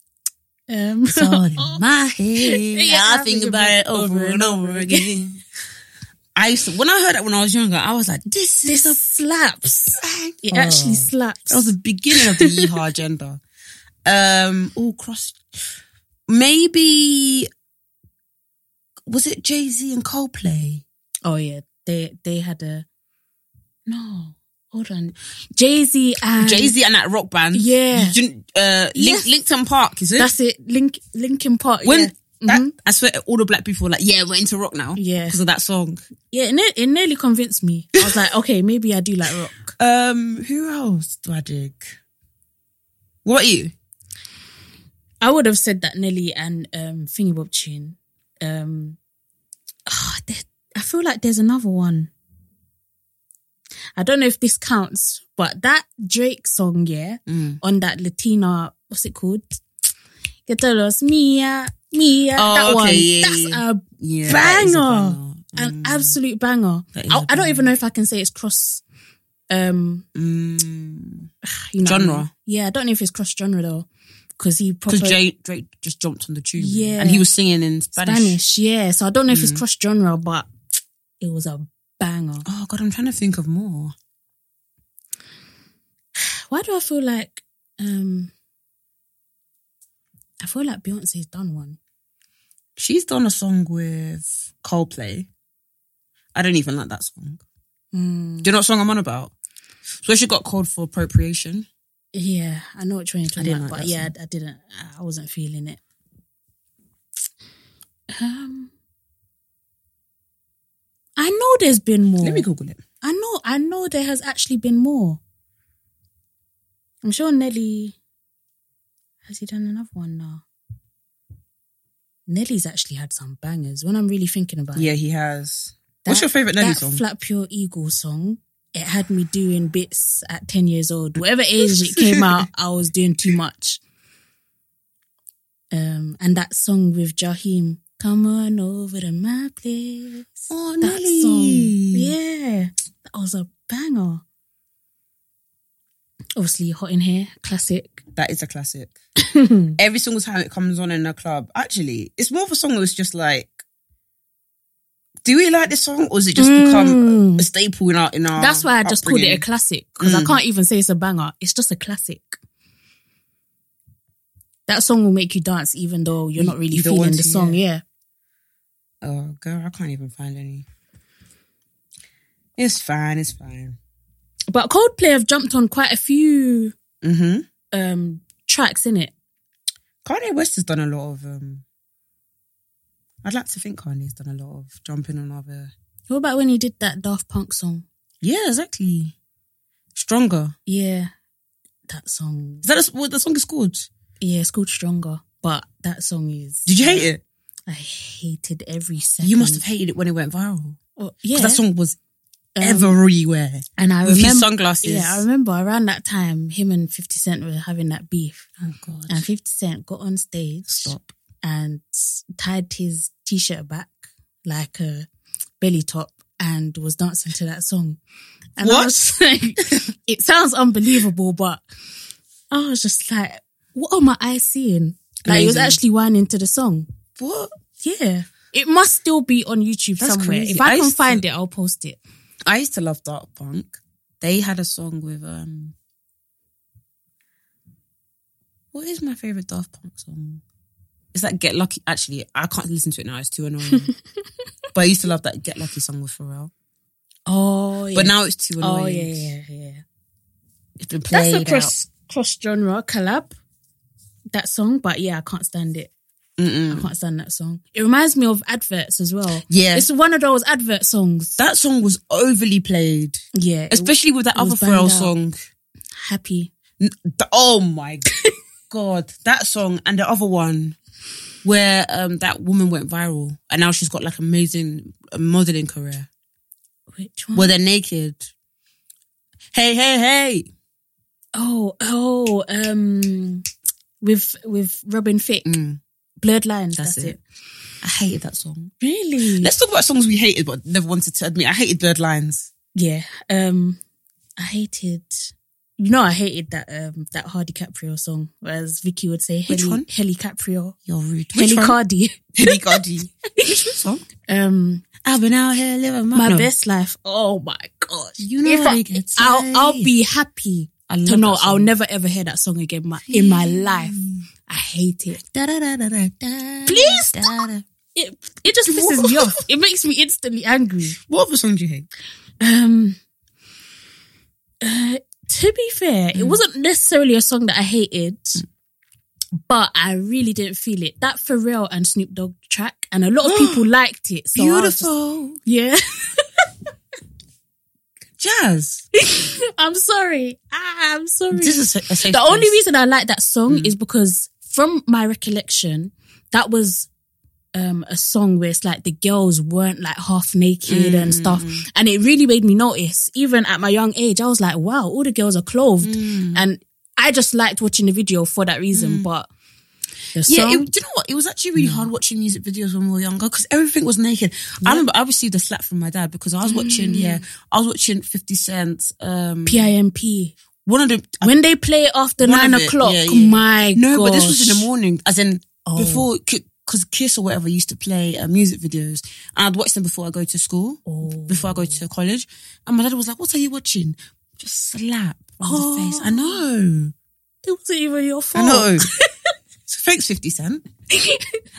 um, It's all in *laughs* my head. Yeah, I think about it over and over again. I used to, when I heard that when I was younger, I was like, "This This a slaps. It Oh. actually slaps. That was the beginning of the *laughs* yeehaw agenda. Um, oh, cross. Maybe was it Jay Z and Coldplay? oh yeah, they they had a no. Hold on, Jay Z and Jay Z and that rock band. Yeah. You uh, Link, Yes. Linkin Park is it? That's it. Link Linkin Park. when yeah. that, Mhm. I swear all the black people were like, yeah, we're into rock now. Yeah. because of that song. yeah, it, ne- it nearly convinced me. I was like, okay, maybe I do like rock. *laughs* Um, who else do I dig? What are you? I would have said that Nelly and um Thingy Bob tune. Um, ah, I feel like there's another one. I don't know if this counts, but that Drake song, yeah, Mm. on that Latina, what's it called? Que todos mia, mia. Oh, that okay, one. yeah, That's a Yeah, that is a banger. banger. an Mm. absolute banger. That I, a I don't even know if I can say it's cross um Mm. *sighs* you know I Genre. mean? Yeah, I don't know if it's cross genre though. Because he Because Drake, Drake just jumped on the tune. Yeah. And he was singing in Spanish. Spanish. yeah. So I don't know if it's Mm. cross genre, but it was a banger. Oh, God, I'm trying to think of more. Why do I feel like um I feel like Beyonce's done one. She's done a song with Coldplay. I don't even like that song. Mm. Do you know what song I'm on about? So she got called for appropriation. Yeah, I know what you're talking about, like but yeah, song. I didn't. I wasn't feeling it. Um, I know there's been more. Let me Google it. I know, I know there has actually been more. I'm sure Nelly has he done another one now. Nelly's actually had some bangers. When I'm really thinking about Yeah, it, he has. What's your favorite Nelly that song? Flap Your Eagle song. It had me doing bits at ten years old. Whatever *laughs* age it came out, I was doing too much. Um, and that song with Jaheim, "Come on over to my place." oh, that Nelly. song. Yeah, that was a banger. Obviously, Hot in Here, classic. That is a classic. *laughs* Every single time it comes on in a club, actually, it's more of a song that's just like, do we like this song or has it just become Mm. a staple in our in our? That's why I just called it a classic because I Mm. can't even say it's a banger. It's just a classic. That song will make you dance even though you're not really you feeling the song. Yeah. Oh, girl, I can't even find any. It's fine. It's fine. But Coldplay have jumped on quite a few Mm-hmm. um tracks in it. Kanye West has done a lot of. um I'd like to think Kanye's done a lot of jumping on other. What about when he did that Daft Punk song? Yeah, exactly. Stronger. Yeah. That song. Is that what the song is called? Yeah, it's called Stronger. But that song is Did you hate it? I hated every second. You must have hated it when it went viral. 'Cause yeah. That song was Um, everywhere. and I With his remember sunglasses. Yeah, I remember around that time him and 50 Cent were having that beef. Oh God. And 50 Cent got on stage Stop. and tied his t-shirt back like a belly top and was dancing to that song. And I What? was *laughs* like, it sounds unbelievable, but I was just like, what are my eyes seeing? Like he was actually whining to the song. What? Yeah. It must still be on YouTube That's somewhere. crazy. If I I can used find it, I'll post it. I used to love Daft Punk. They had a song with um. What is my favorite Daft Punk song? Is that Get Lucky? Actually, I can't listen to it now. It's too annoying. *laughs* but I used to love that Get Lucky song with Pharrell. Oh, yeah. But now it's too annoying. oh, yeah, yeah, yeah. It's been played That's a cross cross genre collab. That song, but yeah, I can't stand it. Mm-mm. I can't stand that song. It reminds me of adverts as well. Yeah, It's one of those advert songs. that song was overly played, yeah, especially with that other Pharrell song. happy. N- the- oh my *laughs* god, that song and the other one where um that woman went viral and now she's got like amazing modeling career Which one? where they're naked. Hey, hey, hey! oh, oh, um, with with Robin Thicke, Mm, Blurred Lines. that's, That's, it. it. I hated that song. Really? Let's talk about songs we hated but never wanted to admit. I hated Blurred Lines. yeah. Um, I hated. You know, I hated that um that Hardy Caprio song, whereas Vicky would say Which one? Heli Caprio, You're rude. Which Heli one? Cardi. Heli Cardi. *laughs* Which song? Um, I've been out here living my, my no. best life. Oh my gosh! You know if how I, I'll I'll be happy I love to know I'll never ever hear that song again my, in my life. I hate it. Da, da, da, da, da, Please da, da. It it just pisses me off. It makes me instantly angry. What other song do you hate? Um, uh, to be fair, Mm. it wasn't necessarily a song that I hated, but I really didn't feel it. That Pharrell and Snoop Dogg track, and a lot of *gasps* people liked it. So was just- Beautiful. yeah. *laughs* Jas. *laughs* I'm sorry. Ah, I'm sorry. This is a, a the only reason I like that song Mm. is because from my recollection, that was um, a song where it's like the girls weren't like half naked and stuff. Mm. And it really made me notice, even at my young age, I was like, wow, all the girls are clothed. Mm. And I just liked watching the video for that reason. But the Yeah, it, do you know what? It was actually really hard watching music videos when we were younger because everything was naked. I remember I received a slap from my dad because I was watching, yeah, I was watching 50 Cent, um, PIMP. One of the, When they play after nine it, o'clock, yeah, yeah. my no, gosh. but this was in the morning, as in Oh. before, because Kiss or whatever used to play uh, music videos and I'd watch them before I go to school, Oh. before I go to college. And my dad was like, what are you watching? Just slap on Oh. the face. I know. *gasps* It wasn't even your fault. I know. *laughs* so thanks, 50 Cent. *laughs*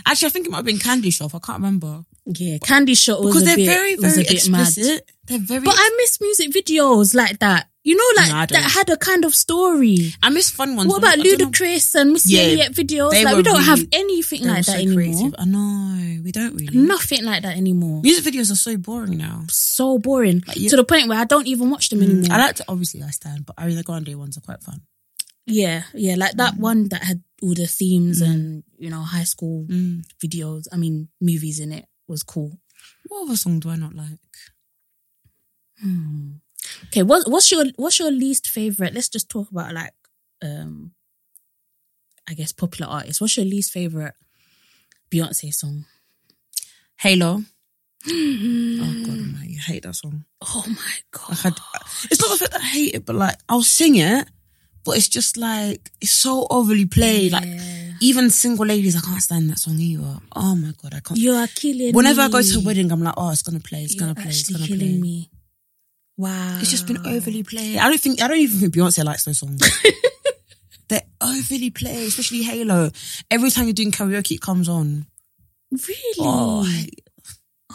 Actually, I think it might have been Candy Shop. I can't remember. Yeah, Candy was Because they're bit, very, very bit mad. explicit. They're very. But I miss music videos like that. You know, like No, I that had a kind of story. I miss fun ones. What about I don't know- Ludacris and Missy Yeah, Elliott videos? they Like we were don't have really- anything They were like so that anymore. creative. I know we don't really. Nothing like that anymore. Music videos are so boring now. So boring you- to the point where I don't even watch them anymore. I like to obviously I stand, but Ariana Grande ones are quite fun. yeah, yeah, like that Mm. one that had all the themes and you know high school Mm. videos. I mean, movies in it was cool. What other song do I not like? Hmm. Okay, what, what's your what's your least favorite? Let's just talk about like, um, I guess popular artists. What's your least favorite Beyonce song? Halo. *gasps* Oh god, man, you hate that song. Oh my god! Like I, it's not the fact that I hate it, but like I'll sing it, but it's just like it's so overly played. Like Yeah. even single ladies, I can't stand that song either. Oh my god, I can't. you are killing. Whenever I go to a wedding, I'm like, oh, it's gonna play, it's You're gonna play, it's gonna killing play. me. Wow, It's just been overly played. I don't think I don't even think Beyonce likes those songs. *laughs* They're overly played, especially Halo. Every time you're doing karaoke, it comes on. Really? Oh, I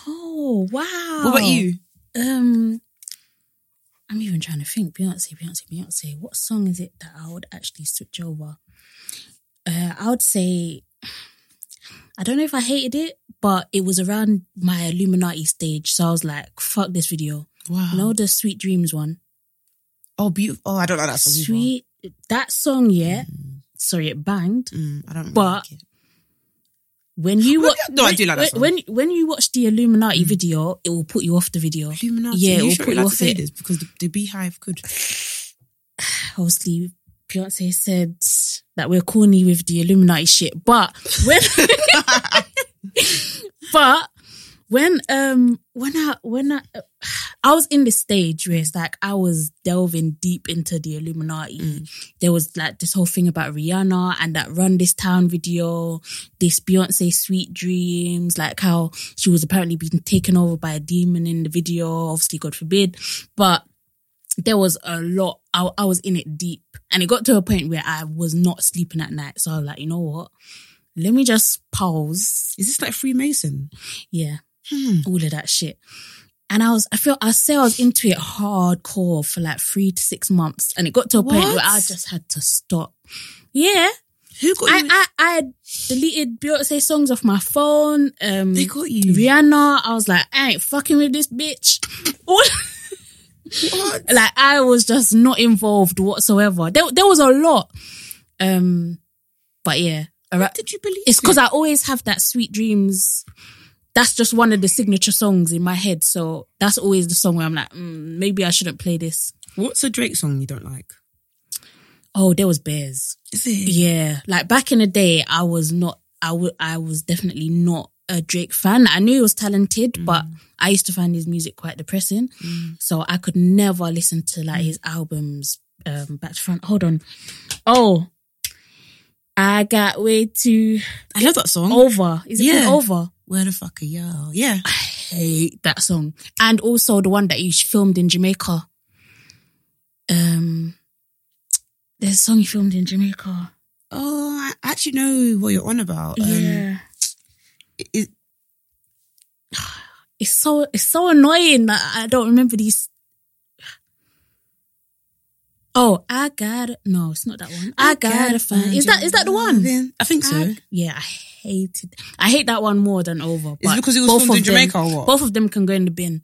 Oh, wow. what about you? Um, I'm even trying to think. Beyonce, Beyonce, Beyonce. What song is it that I would actually switch over? Uh, I would say, I don't know if I hated it, but it was around my Illuminati stage. So I was like, fuck this video. Wow. You know the Sweet Dreams one? Oh, beautiful. Oh, I don't like that song. Sweet, that song, yeah. Mm, Sorry, it banged. mm, I don't. But- like it. When you watch, no, I when, do like that when, song. when when you watch the Illuminati video, it will put you off the video. Illuminati. Yeah, it'll sure put you you off it. this because the, the Beyhive could. *sighs* obviously Beyonce said that we're corny with the Illuminati shit, but when *laughs* *laughs* but when um when I when I *sighs* I was in this stage where it's like I was delving deep into the Illuminati. Mm. There was like this whole thing about Rihanna and that Run This Town video, this Beyonce Sweet Dreams, like how she was apparently being taken over by a demon in the video. Obviously, God forbid, but there was a lot. I, I was in it deep, and it got to a point where I was not sleeping at night. So I was like, you know what? Let me just pause. Is this like Freemason? Yeah, Hmm. all of that shit. And I was, I feel, I say I was into it hardcore for like three to six months, and it got to a point What? where I just had to stop. Yeah, Who got I, you? I, I deleted Beyonce songs off my phone. Um, they got you. Rihanna, I was like, I ain't fucking with this bitch. *laughs* What? *laughs* like I was just not involved whatsoever. There, there was a lot. Um, but yeah, What did you believe? it's because I always have that sweet dreams. That's just one of the signature songs in my head. So that's always the song where I'm like, mm, maybe I shouldn't play this. What's a Drake song you don't like? Oh, there was bears. Is it? Yeah, like back in the day, I was not. I would. I was definitely not a Drake fan. I knew he was talented, but I used to find his music quite depressing. Mm. So I could never listen to like his albums um, back to front. Hold on. Oh, I got way too I love that song. over. Is it Yeah. over? Where the fuck are y'all? Yeah. I hate that song. And also the one that you filmed in Jamaica. Um, there's a song he filmed in Jamaica. Oh, I actually know what you're on about. Um, yeah. it- it's so it's so annoying that I don't remember these. Oh, I got it. No, it's not that one. I, gotta find. Is that is that the one? I think so. I- yeah, I hated. I hate that one more than over. Is but it because it was both filmed in of them- Jamaica or what? Both of them can go in the bin.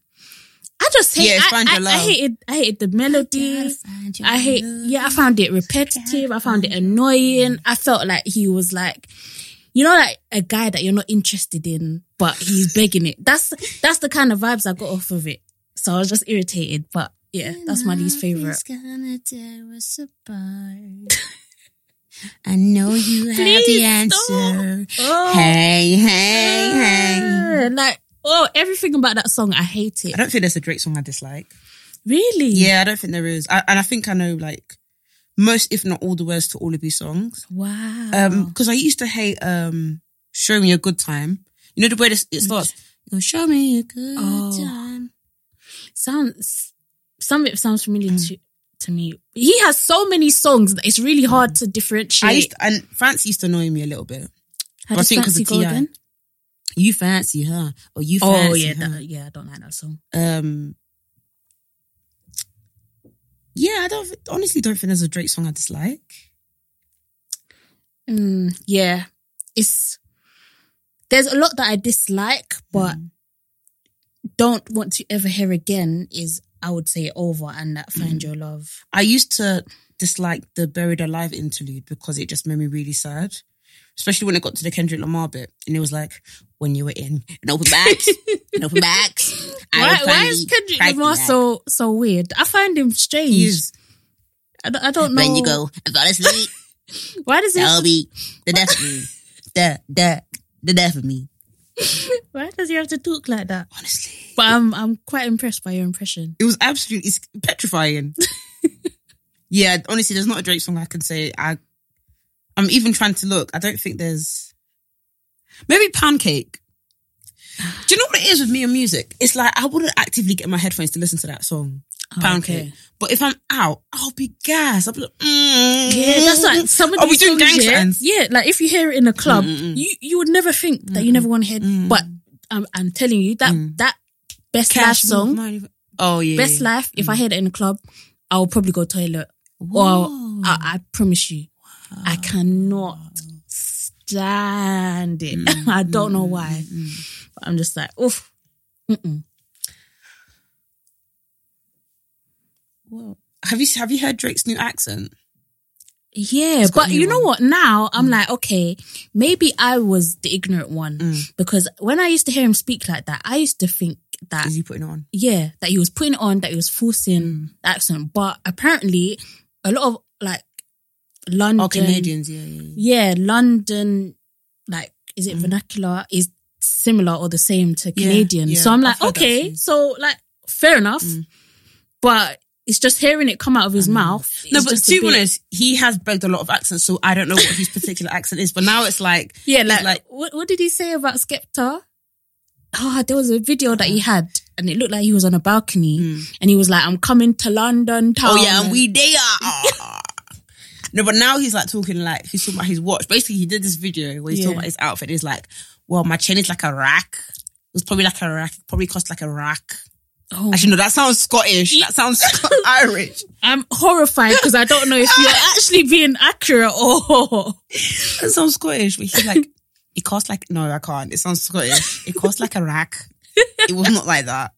I just hate. Yeah, it's I, Find Your I, I hated. I hated the melody. I hate. Yeah, I found it repetitive. I found it annoying. I felt like he was like, you know, like a guy that you're not interested in, but he's begging it. That's that's the kind of vibes I got off of it. So I was just irritated. But yeah, that's my least favorite. I know you *laughs* have the answer. Oh, Hey, hey, hey. like oh, everything about that song, I hate it. I don't think there's a Drake song I dislike. Really? Yeah, I don't think there is. I, and I think I know like most, if not all, the words to all of his songs. Wow. Um, because I used to hate um, "Show Me a Good Time." You know the way this, it starts. "Show me a good Oh. time." sounds some of it sounds familiar to to me. He has so many songs that it's really hard to differentiate. I used to, and Fancy used to annoy me a little bit. How I does think 'cause Fancy go again? You fancy her, or you Oh fancy yeah, her. that, yeah. I don't like that song. um, yeah, Yeah, I don't honestly don't think there's a Drake song I dislike. Mm, yeah, it's there's a lot that I dislike, but Mm. don't want to ever hear again. Is I would say over and that Mm. find your love. I used to dislike the Buried Alive interlude because it just made me really sad. Especially when it got to the Kendrick Lamar bit. And it was like, when you were in an open backs, an open backs. *laughs* I Why, why is Kendrick Lamar back. so so weird? I find him strange. He's, I don't, I don't know. when you go and fall asleep, *laughs* Why does? Have that'll be the death of me. *laughs* The, the, the death of me. *laughs* why does he have to talk like that? Honestly. But I'm I'm quite impressed by your impression. It was absolutely it's petrifying. *laughs* yeah, honestly, there's not a Drake song I can say. I, I'm even trying to look. I don't think there's. Maybe Pancake. Do you know what it is with me and music? It's like I wouldn't actively get my headphones to listen to that song, Oh, cake. But if I'm out, I'll be gassed. I'll be like, mm. Yeah, that's like some of Are we doing songs, gang yeah, yeah, like if you hear it in a club, Mm, mm, mm. you you would never think that you never want to hear. Mm. But I'm I'm telling you that Mm. that best life Cash song, even- Oh yeah, best yeah. life. If I hear it in a club, I'll probably go toilet. Whoa. Or I, I promise you, I cannot stand it. Mm, *laughs* I don't know why. But I'm just like, oof. Mm-mm. Whoa. Have you have you heard Drake's new accent? Yeah, but you know what? Now I'm like, okay, maybe I was the ignorant one Mm. because when I used to hear him speak like that, I used to think that Is he putting it on? yeah, that he was putting it on, that he was forcing Mm. the accent. But apparently, a lot of like London, Oh, Canadians, yeah, yeah. yeah. yeah, London, like is it Mm. vernacular is similar or the same to Canadian. yeah, so I'm like, okay, so like fair enough, Mm. but it's just hearing it come out of his mouth. No, but to be honest, he has begged a lot of accents, so I don't know what his particular accent is. But now it's like, Yeah, like, like- what, what did he say about Skepta? Oh, there was a video that he had, and it looked like he was on a balcony, Mm. and he was like, "I'm coming to London town." oh yeah, and we there. are. *laughs* *laughs* no, but now he's like talking like he's talking about his watch. Basically, he did this video where he's Yeah. talking about his outfit. He's like, well, my chain is like a rack. It was probably like a rack. Probably cost like a rack. Oh, Actually, no, that sounds Scottish. That sounds *laughs* Irish. I'm horrified because I don't know if you're *laughs* actually being accurate or. *laughs* That sounds Scottish. But he's like, it cost like no, I can't. It sounds Scottish. It cost like a rack. It was not like that.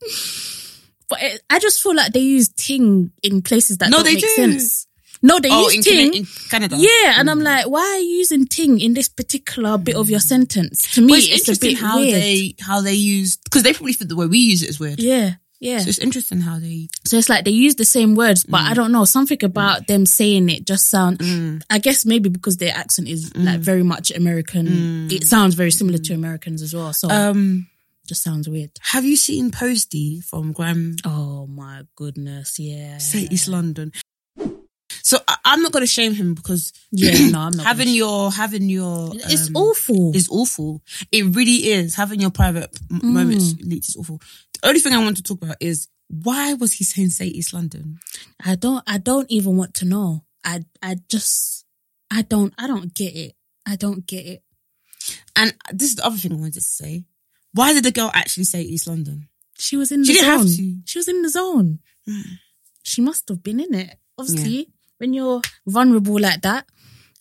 But it, I just feel like they use ting in places that No, don't they make do. sense. No, they Oh, use in, ting. In Canada. yeah, and I'm mm. like, why are you using ting in this particular bit of your sentence? To me, But it's, it's, a bit how weird. they how they use because they probably think the way we use it is weird. yeah, yeah. So it's interesting how they. So it's like they use the same words, but Mm. I don't know something about them saying it just sound. I guess maybe because their accent is Mm. like very much American. It sounds very similar to Americans as well. So Um, just sounds weird. have you seen Posty from Graham Oh my goodness, yeah. Say East London? So I, I'm not going to shame him because Yeah, no, I'm not. *clears throat* having your having your it's um, awful. It's awful. It really is. Having your private m- Mm. moments leaked is awful. The only thing I want to talk about is why was he saying say East London? I don't. I don't even want to know. I. I just. I don't. I don't get it. I don't get it. And this is the other thing I wanted to say. Why did the girl actually say East London? She was in She the didn't have zone. to. She was in the zone. Mm. She must have been in it. Obviously, when you're vulnerable like that,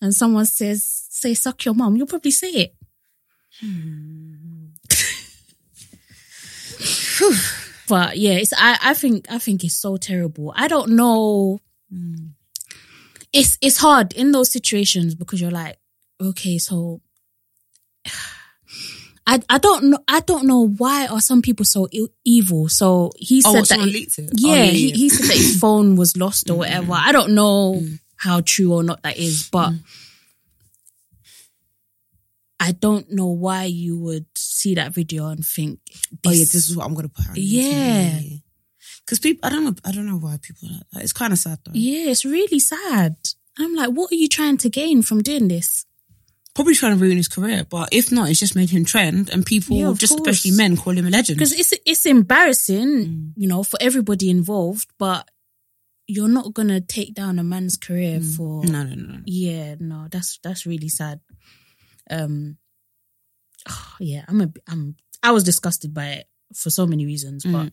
and someone says, "Say suck your mum," you'll probably say it. *sighs* But yeah, it's. I. I think. I think it's so terrible. I don't know. Mm. It's. It's hard in those situations because you're like, okay, so. *sighs* I, I don't know I don't know why are some people so e- evil. So he Oh, said that he- leaked it? yeah, Oh, He, he said that his phone was lost or whatever. I don't know Mm. how true or not that is, but I don't know why you would see that video and think, oh yeah, this is what I'm gonna put. on Yeah. Because people, I don't know, I don't know why people. Are like. It's kind of sad though. yeah, it's really sad. I'm like, what are you trying to gain from doing this? Probably trying to ruin his career, but if not, it's just made him trend, and people, Yeah, just course. especially men, call him a legend. Because it's it's embarrassing, Mm. you know, for everybody involved, but you're not gonna take down a man's career for no, no, no, no. Yeah, no, that's that's really sad. Um, yeah, I'm a, I'm, I was disgusted by it for so many reasons, but Mm.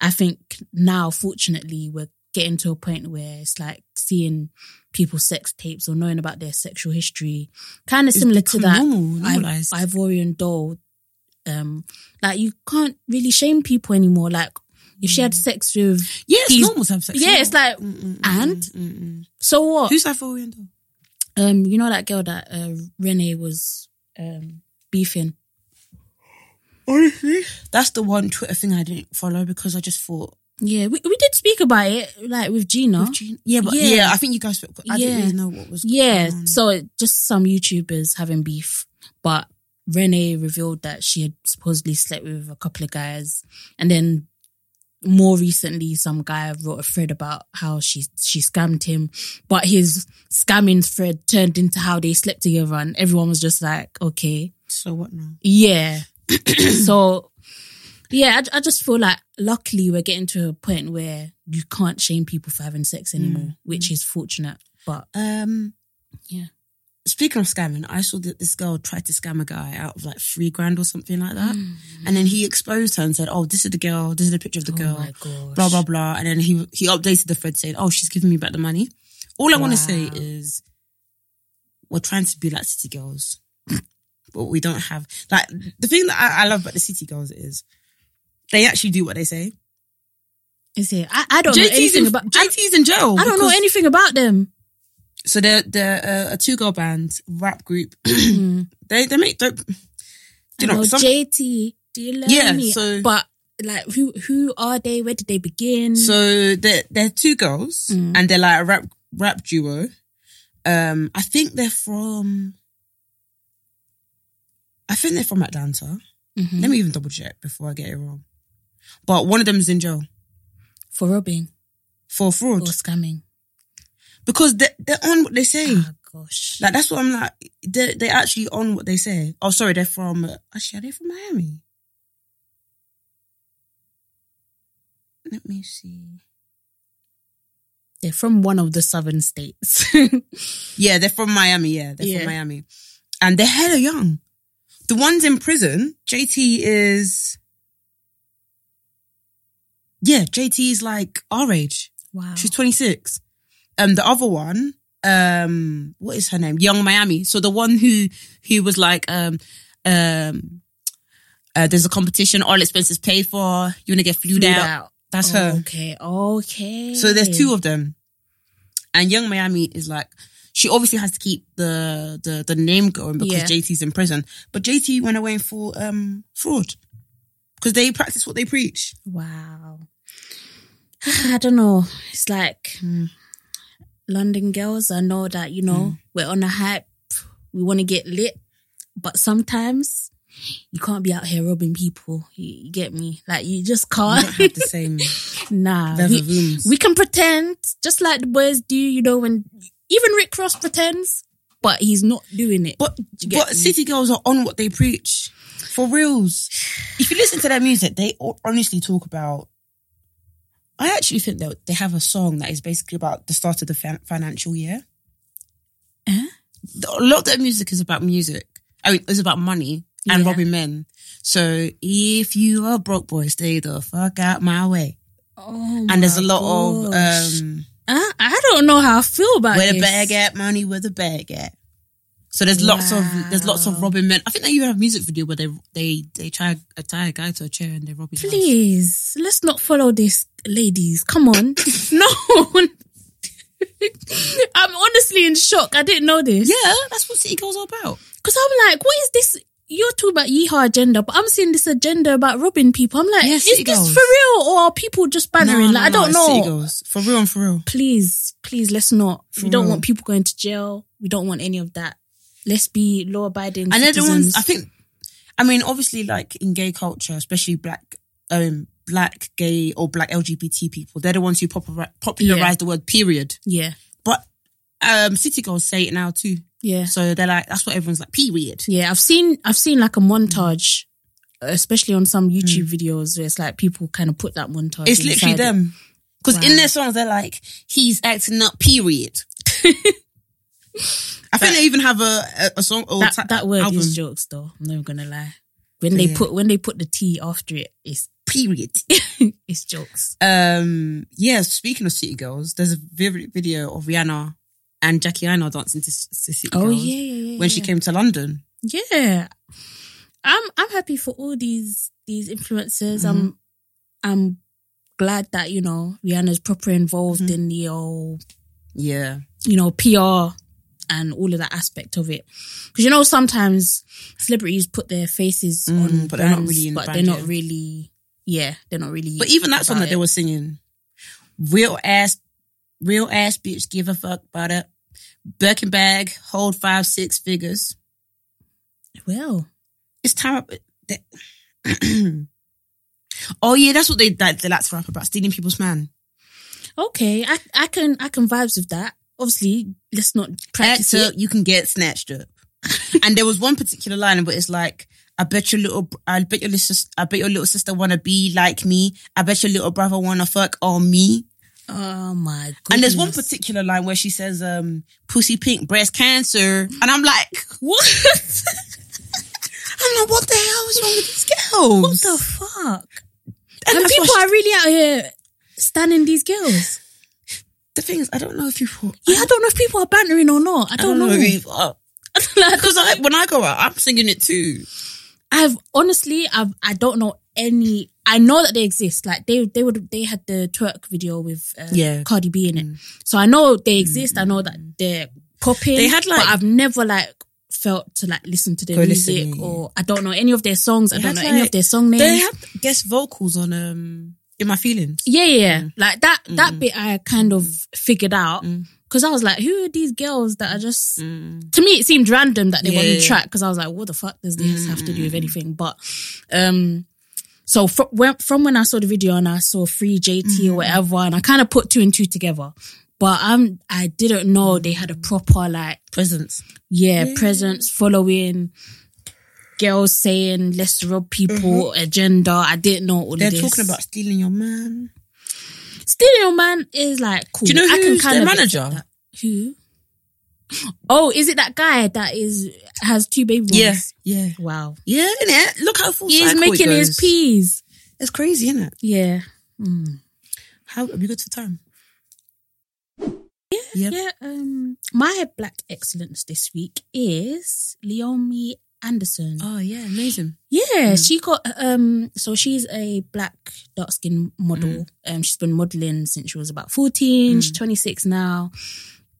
I think now, fortunately, we're getting to a point where it's like seeing people's sex tapes or knowing about their sexual history, kind of similar to that normal, I- Ivorian doll. Um, like you can't really shame people anymore. Like if she had sex with, yeah, it's normal to have sex. yeah, it's like, Mm, mm, mm, and? mm, mm, mm. so what? who's Ivorian though? Um, you know that girl that uh, Renee was um beefing. Honestly, that's the one Twitter thing I didn't follow because I just thought, Yeah, we, we did speak about it, like with Gina. with Gina- yeah, but Yeah. yeah. I think you guys. I didn't Yeah. really know what was. Yeah, on. so it- just some YouTubers having beef, but Renee revealed that she had supposedly slept with a couple of guys, and then more recently, some guy wrote a thread about how she she scammed him, but his scamming thread turned into how they slept together, and everyone was just like, okay, So what now? yeah. *clears throat* so, yeah, I, I just feel like luckily we're getting to a point where you can't shame people for having sex anymore, which is fortunate. But Um, Yeah. Speaking of scamming, I saw that this girl tried to scam a guy out of like three grand or something like that, Mm. and then he exposed her and said, "Oh, this is the girl. This is the picture of the oh girl." Blah blah blah, and then he he updated the thread saying, "Oh, she's giving me back the money." All I want to say is, we're trying to be like city girls, but we don't have like the thing that I, I love about the city girls is they actually do what they say. Is it? I, I don't know anything in, about. I, JT's in jail. I don't know anything about them. So they're they're uh, a two girl band rap group. *clears throat* They they make dope. You know? know Some, JT. Do you love Yeah, me? so- but like, who who are they? Where did they begin? so they're they're two girls Mm. and they're like a rap rap duo. Um, I think they're from. I think they're from Atlanta. Mhm. Let me even double check before I get it wrong. But one of them is in jail for robbing for fraud or scamming. Because they they're on what they say. Oh gosh. Like that's what I'm like. They they actually on what they say. Oh, sorry, they're from. Actually, are they from Miami? Let me see. They're from one of the southern states. *laughs* Yeah, they're from Miami. Yeah, they're Yeah. from Miami, and they're hella young. The ones in prison, JT is. Yeah, JT is like our age. wow. She's 26. Um, the other one, um, what is her name? Young Miami. So the one who, who was like, um, um, uh, there's a competition, all expenses paid for, you want to get flued Flued out. out. That's her. Okay. Okay. So there's two of them. And Young Miami is like, she obviously has to keep the, the, the name going because Yeah. JT's in prison. But JT went away for, um, fraud. Because they practice what they preach. Wow. *sighs* I don't know. It's like Hmm. London girls. I know that you know mm. we're on a hype. We want to get lit, but sometimes you can't be out here robbing people. You, you get me? Like you just can't. don't have the *laughs* same nah. We, we can pretend just like the boys do. You know when even Rick Ross pretends, but he's not doing it. But you but me? city girls are on what they preach for reals. If you listen to their music, they honestly talk about. I actually think that they have a song that is basically about the start of the fin- financial year. Eh? A lot of their music is about music. I mean, it's about money and Yeah. robbing men. So if you are broke boy, stay the fuck out my way. Oh And there's a lot of um, I, I don't know how I feel about where this. the bag at, money where the bag at. So there's lots of there's lots of Wow. robbing men. I think they even have a music video where they they they try to tie a guy to a chair and they rob his house. Please, let's not follow this, ladies. Come on. *laughs* no. *laughs* I'm honestly in shock. I didn't know this. Yeah, that's what City Girls are about. Because I'm like, what is this? You're talking about yeehaw agenda, but I'm seeing this agenda about robbing people. I'm like, Yeah, is City this Girls. for real or are people just bannering? like, I don't it's know. For real and for real. Please, please, let's not. For we don't real. want people going to jail. We don't want any of that. Let's be law abiding. And they're the ones, citizens. I think, I mean, obviously, like in gay culture, especially black, um, black, gay, or black LGBT people, they're the ones who popularize, popularize Yeah. the word period. Yeah. But um, City Girls say it now too. Yeah. So they're like, that's what everyone's like, period. Yeah, I've seen I've seen like a montage, especially on some YouTube videos where it's like people kind of put that montage. Mm. It's literally them. Because in their songs, they're like, he's acting up, period. *laughs* I think they even have a, a, a song or That, ta- that word album. is jokes though. I'm never gonna lie. When they Yeah. put when they put the T after it, it's Period. *laughs* it's jokes. Um, yeah, speaking of City Girls, there's a video of Rihanna and Jackie Aina dancing to, to City Oh Girls yeah, yeah, yeah. when she came to London. Yeah, I'm I'm happy for all these these influencers. Mm-hmm. I'm I'm glad that you know Rihanna's proper involved Mhm. in the whole Yeah. you know PR and all of that aspect of it. Because you know sometimes celebrities put their faces Mm, on, but they're not really but brand, they're not yeah. really. Yeah, they're not really. But even that song that they were singing, real ass, real ass bitch, give a fuck about it. Birkin bag, hold five, six figures. well, It's time. up- they- *clears throat* oh yeah, that's what they that they like to rap about stealing people's man. okay, I I can I can vibes with that. Obviously, let's not practice it. you can get snatched up. and there was one particular line where it's like, I bet your little, I bet your little, sis- I bet your little sister wanna be like me. I bet your little brother wanna fuck on me. Oh my god! And there's one particular line where she says, um, pussy pink, breast cancer. And I'm like, what? *laughs* I'm like, what the hell is wrong with these girls? what the fuck? And And people she- are really out here standing these girls. The thing is, I don't know if people, Yeah, I don't know if people are bantering or not. I I don't, don't know know. if people are. Like, Because I, when I go out, I'm singing it too. I've honestly, I've I don't know any. I know that they exist. Like they they would they had the twerk video with uh, Yeah. Cardi B in it, so I know they exist. I know that they're popping. They had, like- but I've never like felt to like listen to their music listen, or I don't know any of their songs. I don't know had, any of their song names. They had guest vocals on, um, In My Feelings. Yeah, yeah, yeah. Like that that Mm. bit I kind of figured out Mm. because I was like, who are these girls that are just Mm. to me it seemed random that they were on the track because I was like, what the fuck does this have to do with Mm. anything? But um so from when, from when I saw the video and I saw free JT Mm. or whatever, and I kind of put two and two together. But I'm I didn't know they had a proper like Presence. yeah, Yeah. presence following girls saying let's rob people agenda. I didn't know all Mm-hmm. They're of this. talking about stealing your man. Stealing your man is like cool. Do you know I can who's kind their of manager? Who? Oh, is it that guy that is has two baby boys? Yeah, yeah, Wow. yeah. Innit? Look how full He's it making his peas. It's crazy, isn't it? Yeah. Mm. How are we good for time? Yeah, Yeah. Um, my black excellence this week is Leomi Anderson. Oh yeah, amazing. Yeah, she got um. So she's a black dark skin model. Um, she's been modeling since she was about fourteen. She's twenty six now,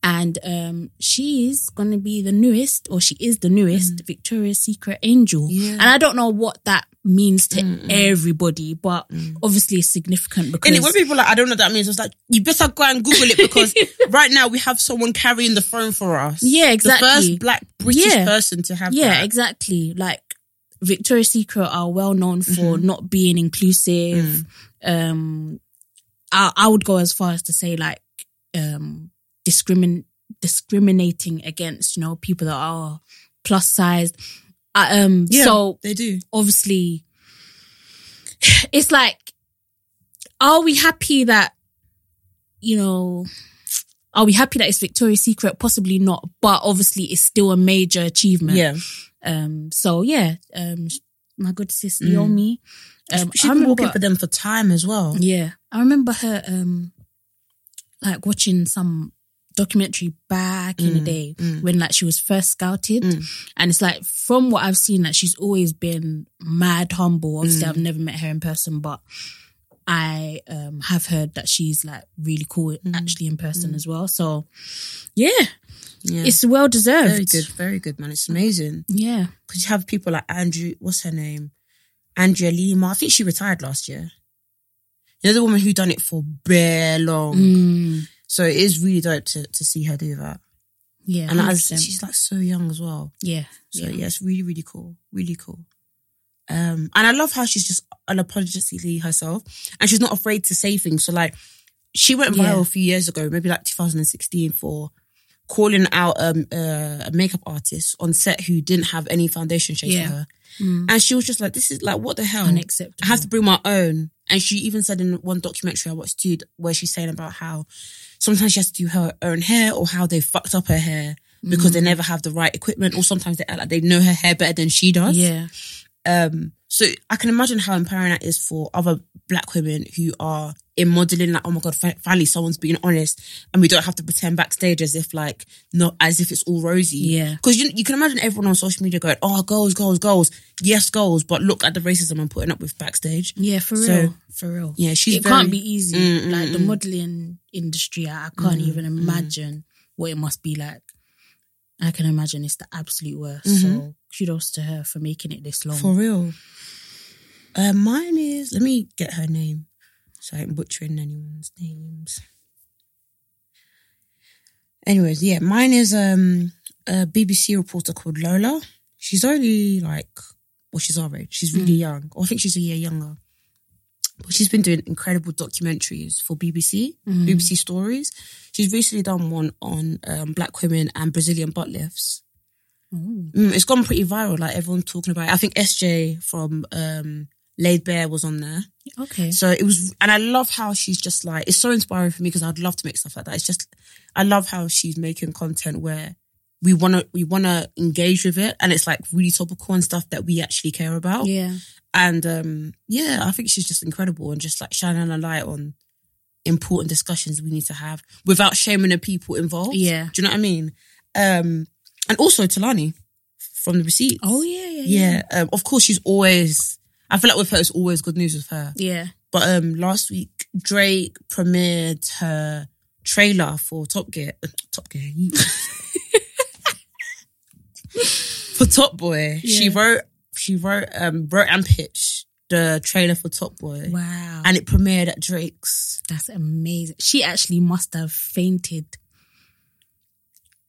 and um, she's gonna be the newest, or she is the newest Victoria's Secret angel. Yeah. And I don't know what that means to Mm-mm. everybody, but obviously it's significant because And when people are like, I don't know what that means, it's like, you better go and Google it because *laughs* right now we have someone carrying the phone for us. Yeah, The exactly. first black British Yeah. person to have yeah, that. exactly. Like Victoria's Secret are well known for Mm-hmm. not being inclusive. Mm. Um, I, I would go as far as to say like um discrimin discriminating against you know people that are plus sized. I, um, Yeah, so they do. obviously, it's like, are we happy that you know? Are we happy that it's Victoria's Secret? Possibly not, but obviously it's still a major achievement. Yeah. Um. So yeah. Um. My good sis Mm. Naomi. Um. She's been walking for them for time as well. yeah, I remember her um like watching some documentary back in the Mm, day mm. when like she was first scouted Mm. and it's like from what I've seen like she's always been mad humble obviously Mm. I've never met her in person but I um have heard that she's like really cool Mm. actually in person as well so yeah, Yeah. it's well deserved very good, very good, man. It's amazing. yeah Because you have people like Andrew, what's her name? Andrea Lima. I think she retired last year. You know the woman who done it for bare long. So it is really dope to, to see her do that. yeah And as, she's like so young as well. yeah So yeah. yeah. it's really, really cool. Really cool. Um, and I love how she's just unapologetically herself and she's not afraid to say things. So like she went viral Yeah. a few years ago, maybe like 2016 for calling out um, uh, a makeup artist on set who didn't have any foundation shades Yeah. for her. Mm. And she was just like, this is like, what the hell? unacceptable I have to bring my own. And she even said in one documentary I watched too, where she's saying about how sometimes she has to do her own hair or how they fucked up her hair because Mm. they never have the right equipment or sometimes they like they know her hair better than she does. yeah Um, So I can imagine how empowering that is for other black women who are in modeling, like, oh my God, fi- finally someone's being honest and we don't have to pretend backstage as if like, not as if it's all rosy. Yeah. Cause you, you can imagine everyone on social media going, oh, goals, goals, goals. Yes, goals. But look at the racism I'm putting up with backstage. Yeah, for real. For real. Yeah, she's it very- can't be easy. Mm, mm, like the mm. modeling industry, I, I can't Mm, even mm. imagine what it must be like. I can imagine it's the absolute worst. Mhm. So kudos to her for making it this long. For real. Uh, mine is, let me get her name. So I ain't butchering anyone's names. Anyways, yeah, mine is um a BBC reporter called Lola. She's only like, well, she's our age. She's really young. Or I think she's a year younger. But she's been doing incredible documentaries for BBC, Mhm. BBC Stories. She's recently done one on um, black women and Brazilian butt lifts. Mm, it's gone pretty viral. Like everyone's talking about it. I think SJ from um, Laid Bear was on there. Okay. So it was, and I love how she's just like, it's so inspiring for me because I'd love to make stuff like that. It's just, I love how she's making content where we want to, we want to engage with it. And it's like really topical and stuff that we actually care about. Yeah. And um, yeah, I think she's just incredible and just like shining a light on important discussions we need to have without shaming the people involved. Yeah. Do you know what I mean? Um, and also Tolani from the receipt. Oh yeah, yeah, yeah. Yeah, um, of course she's always. I feel like with her, it's always good news with her. Yeah. But um, last week Drake premiered her trailer for Top Gear. uh, Top Gear. *laughs* for Top Boy, she wrote. She wrote, um, wrote and pitched the trailer for Top Boy, Wow. and it premiered at Drake's. That's amazing. She actually must have fainted.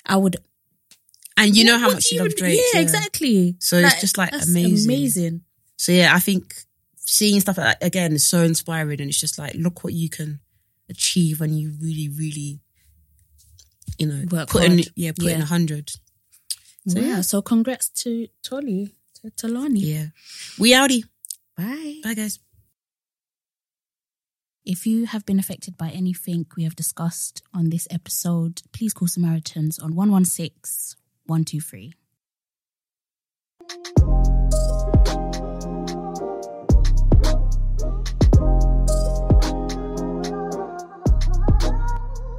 I would. And you know What how much she you loves? Drake. Yeah, exactly. So it's just, like, that's amazing. Amazing. So yeah, I think seeing stuff like that again is so inspiring, and it's just like, look what you can achieve when you really, really, you know, Work put in, yeah, put in a hundred. So, So yeah. yeah. So congrats to Tolly, to Tolani. Yeah, we outie. Bye. Bye, guys. If you have been affected by anything we have discussed on this episode, please call Samaritans on 116 123.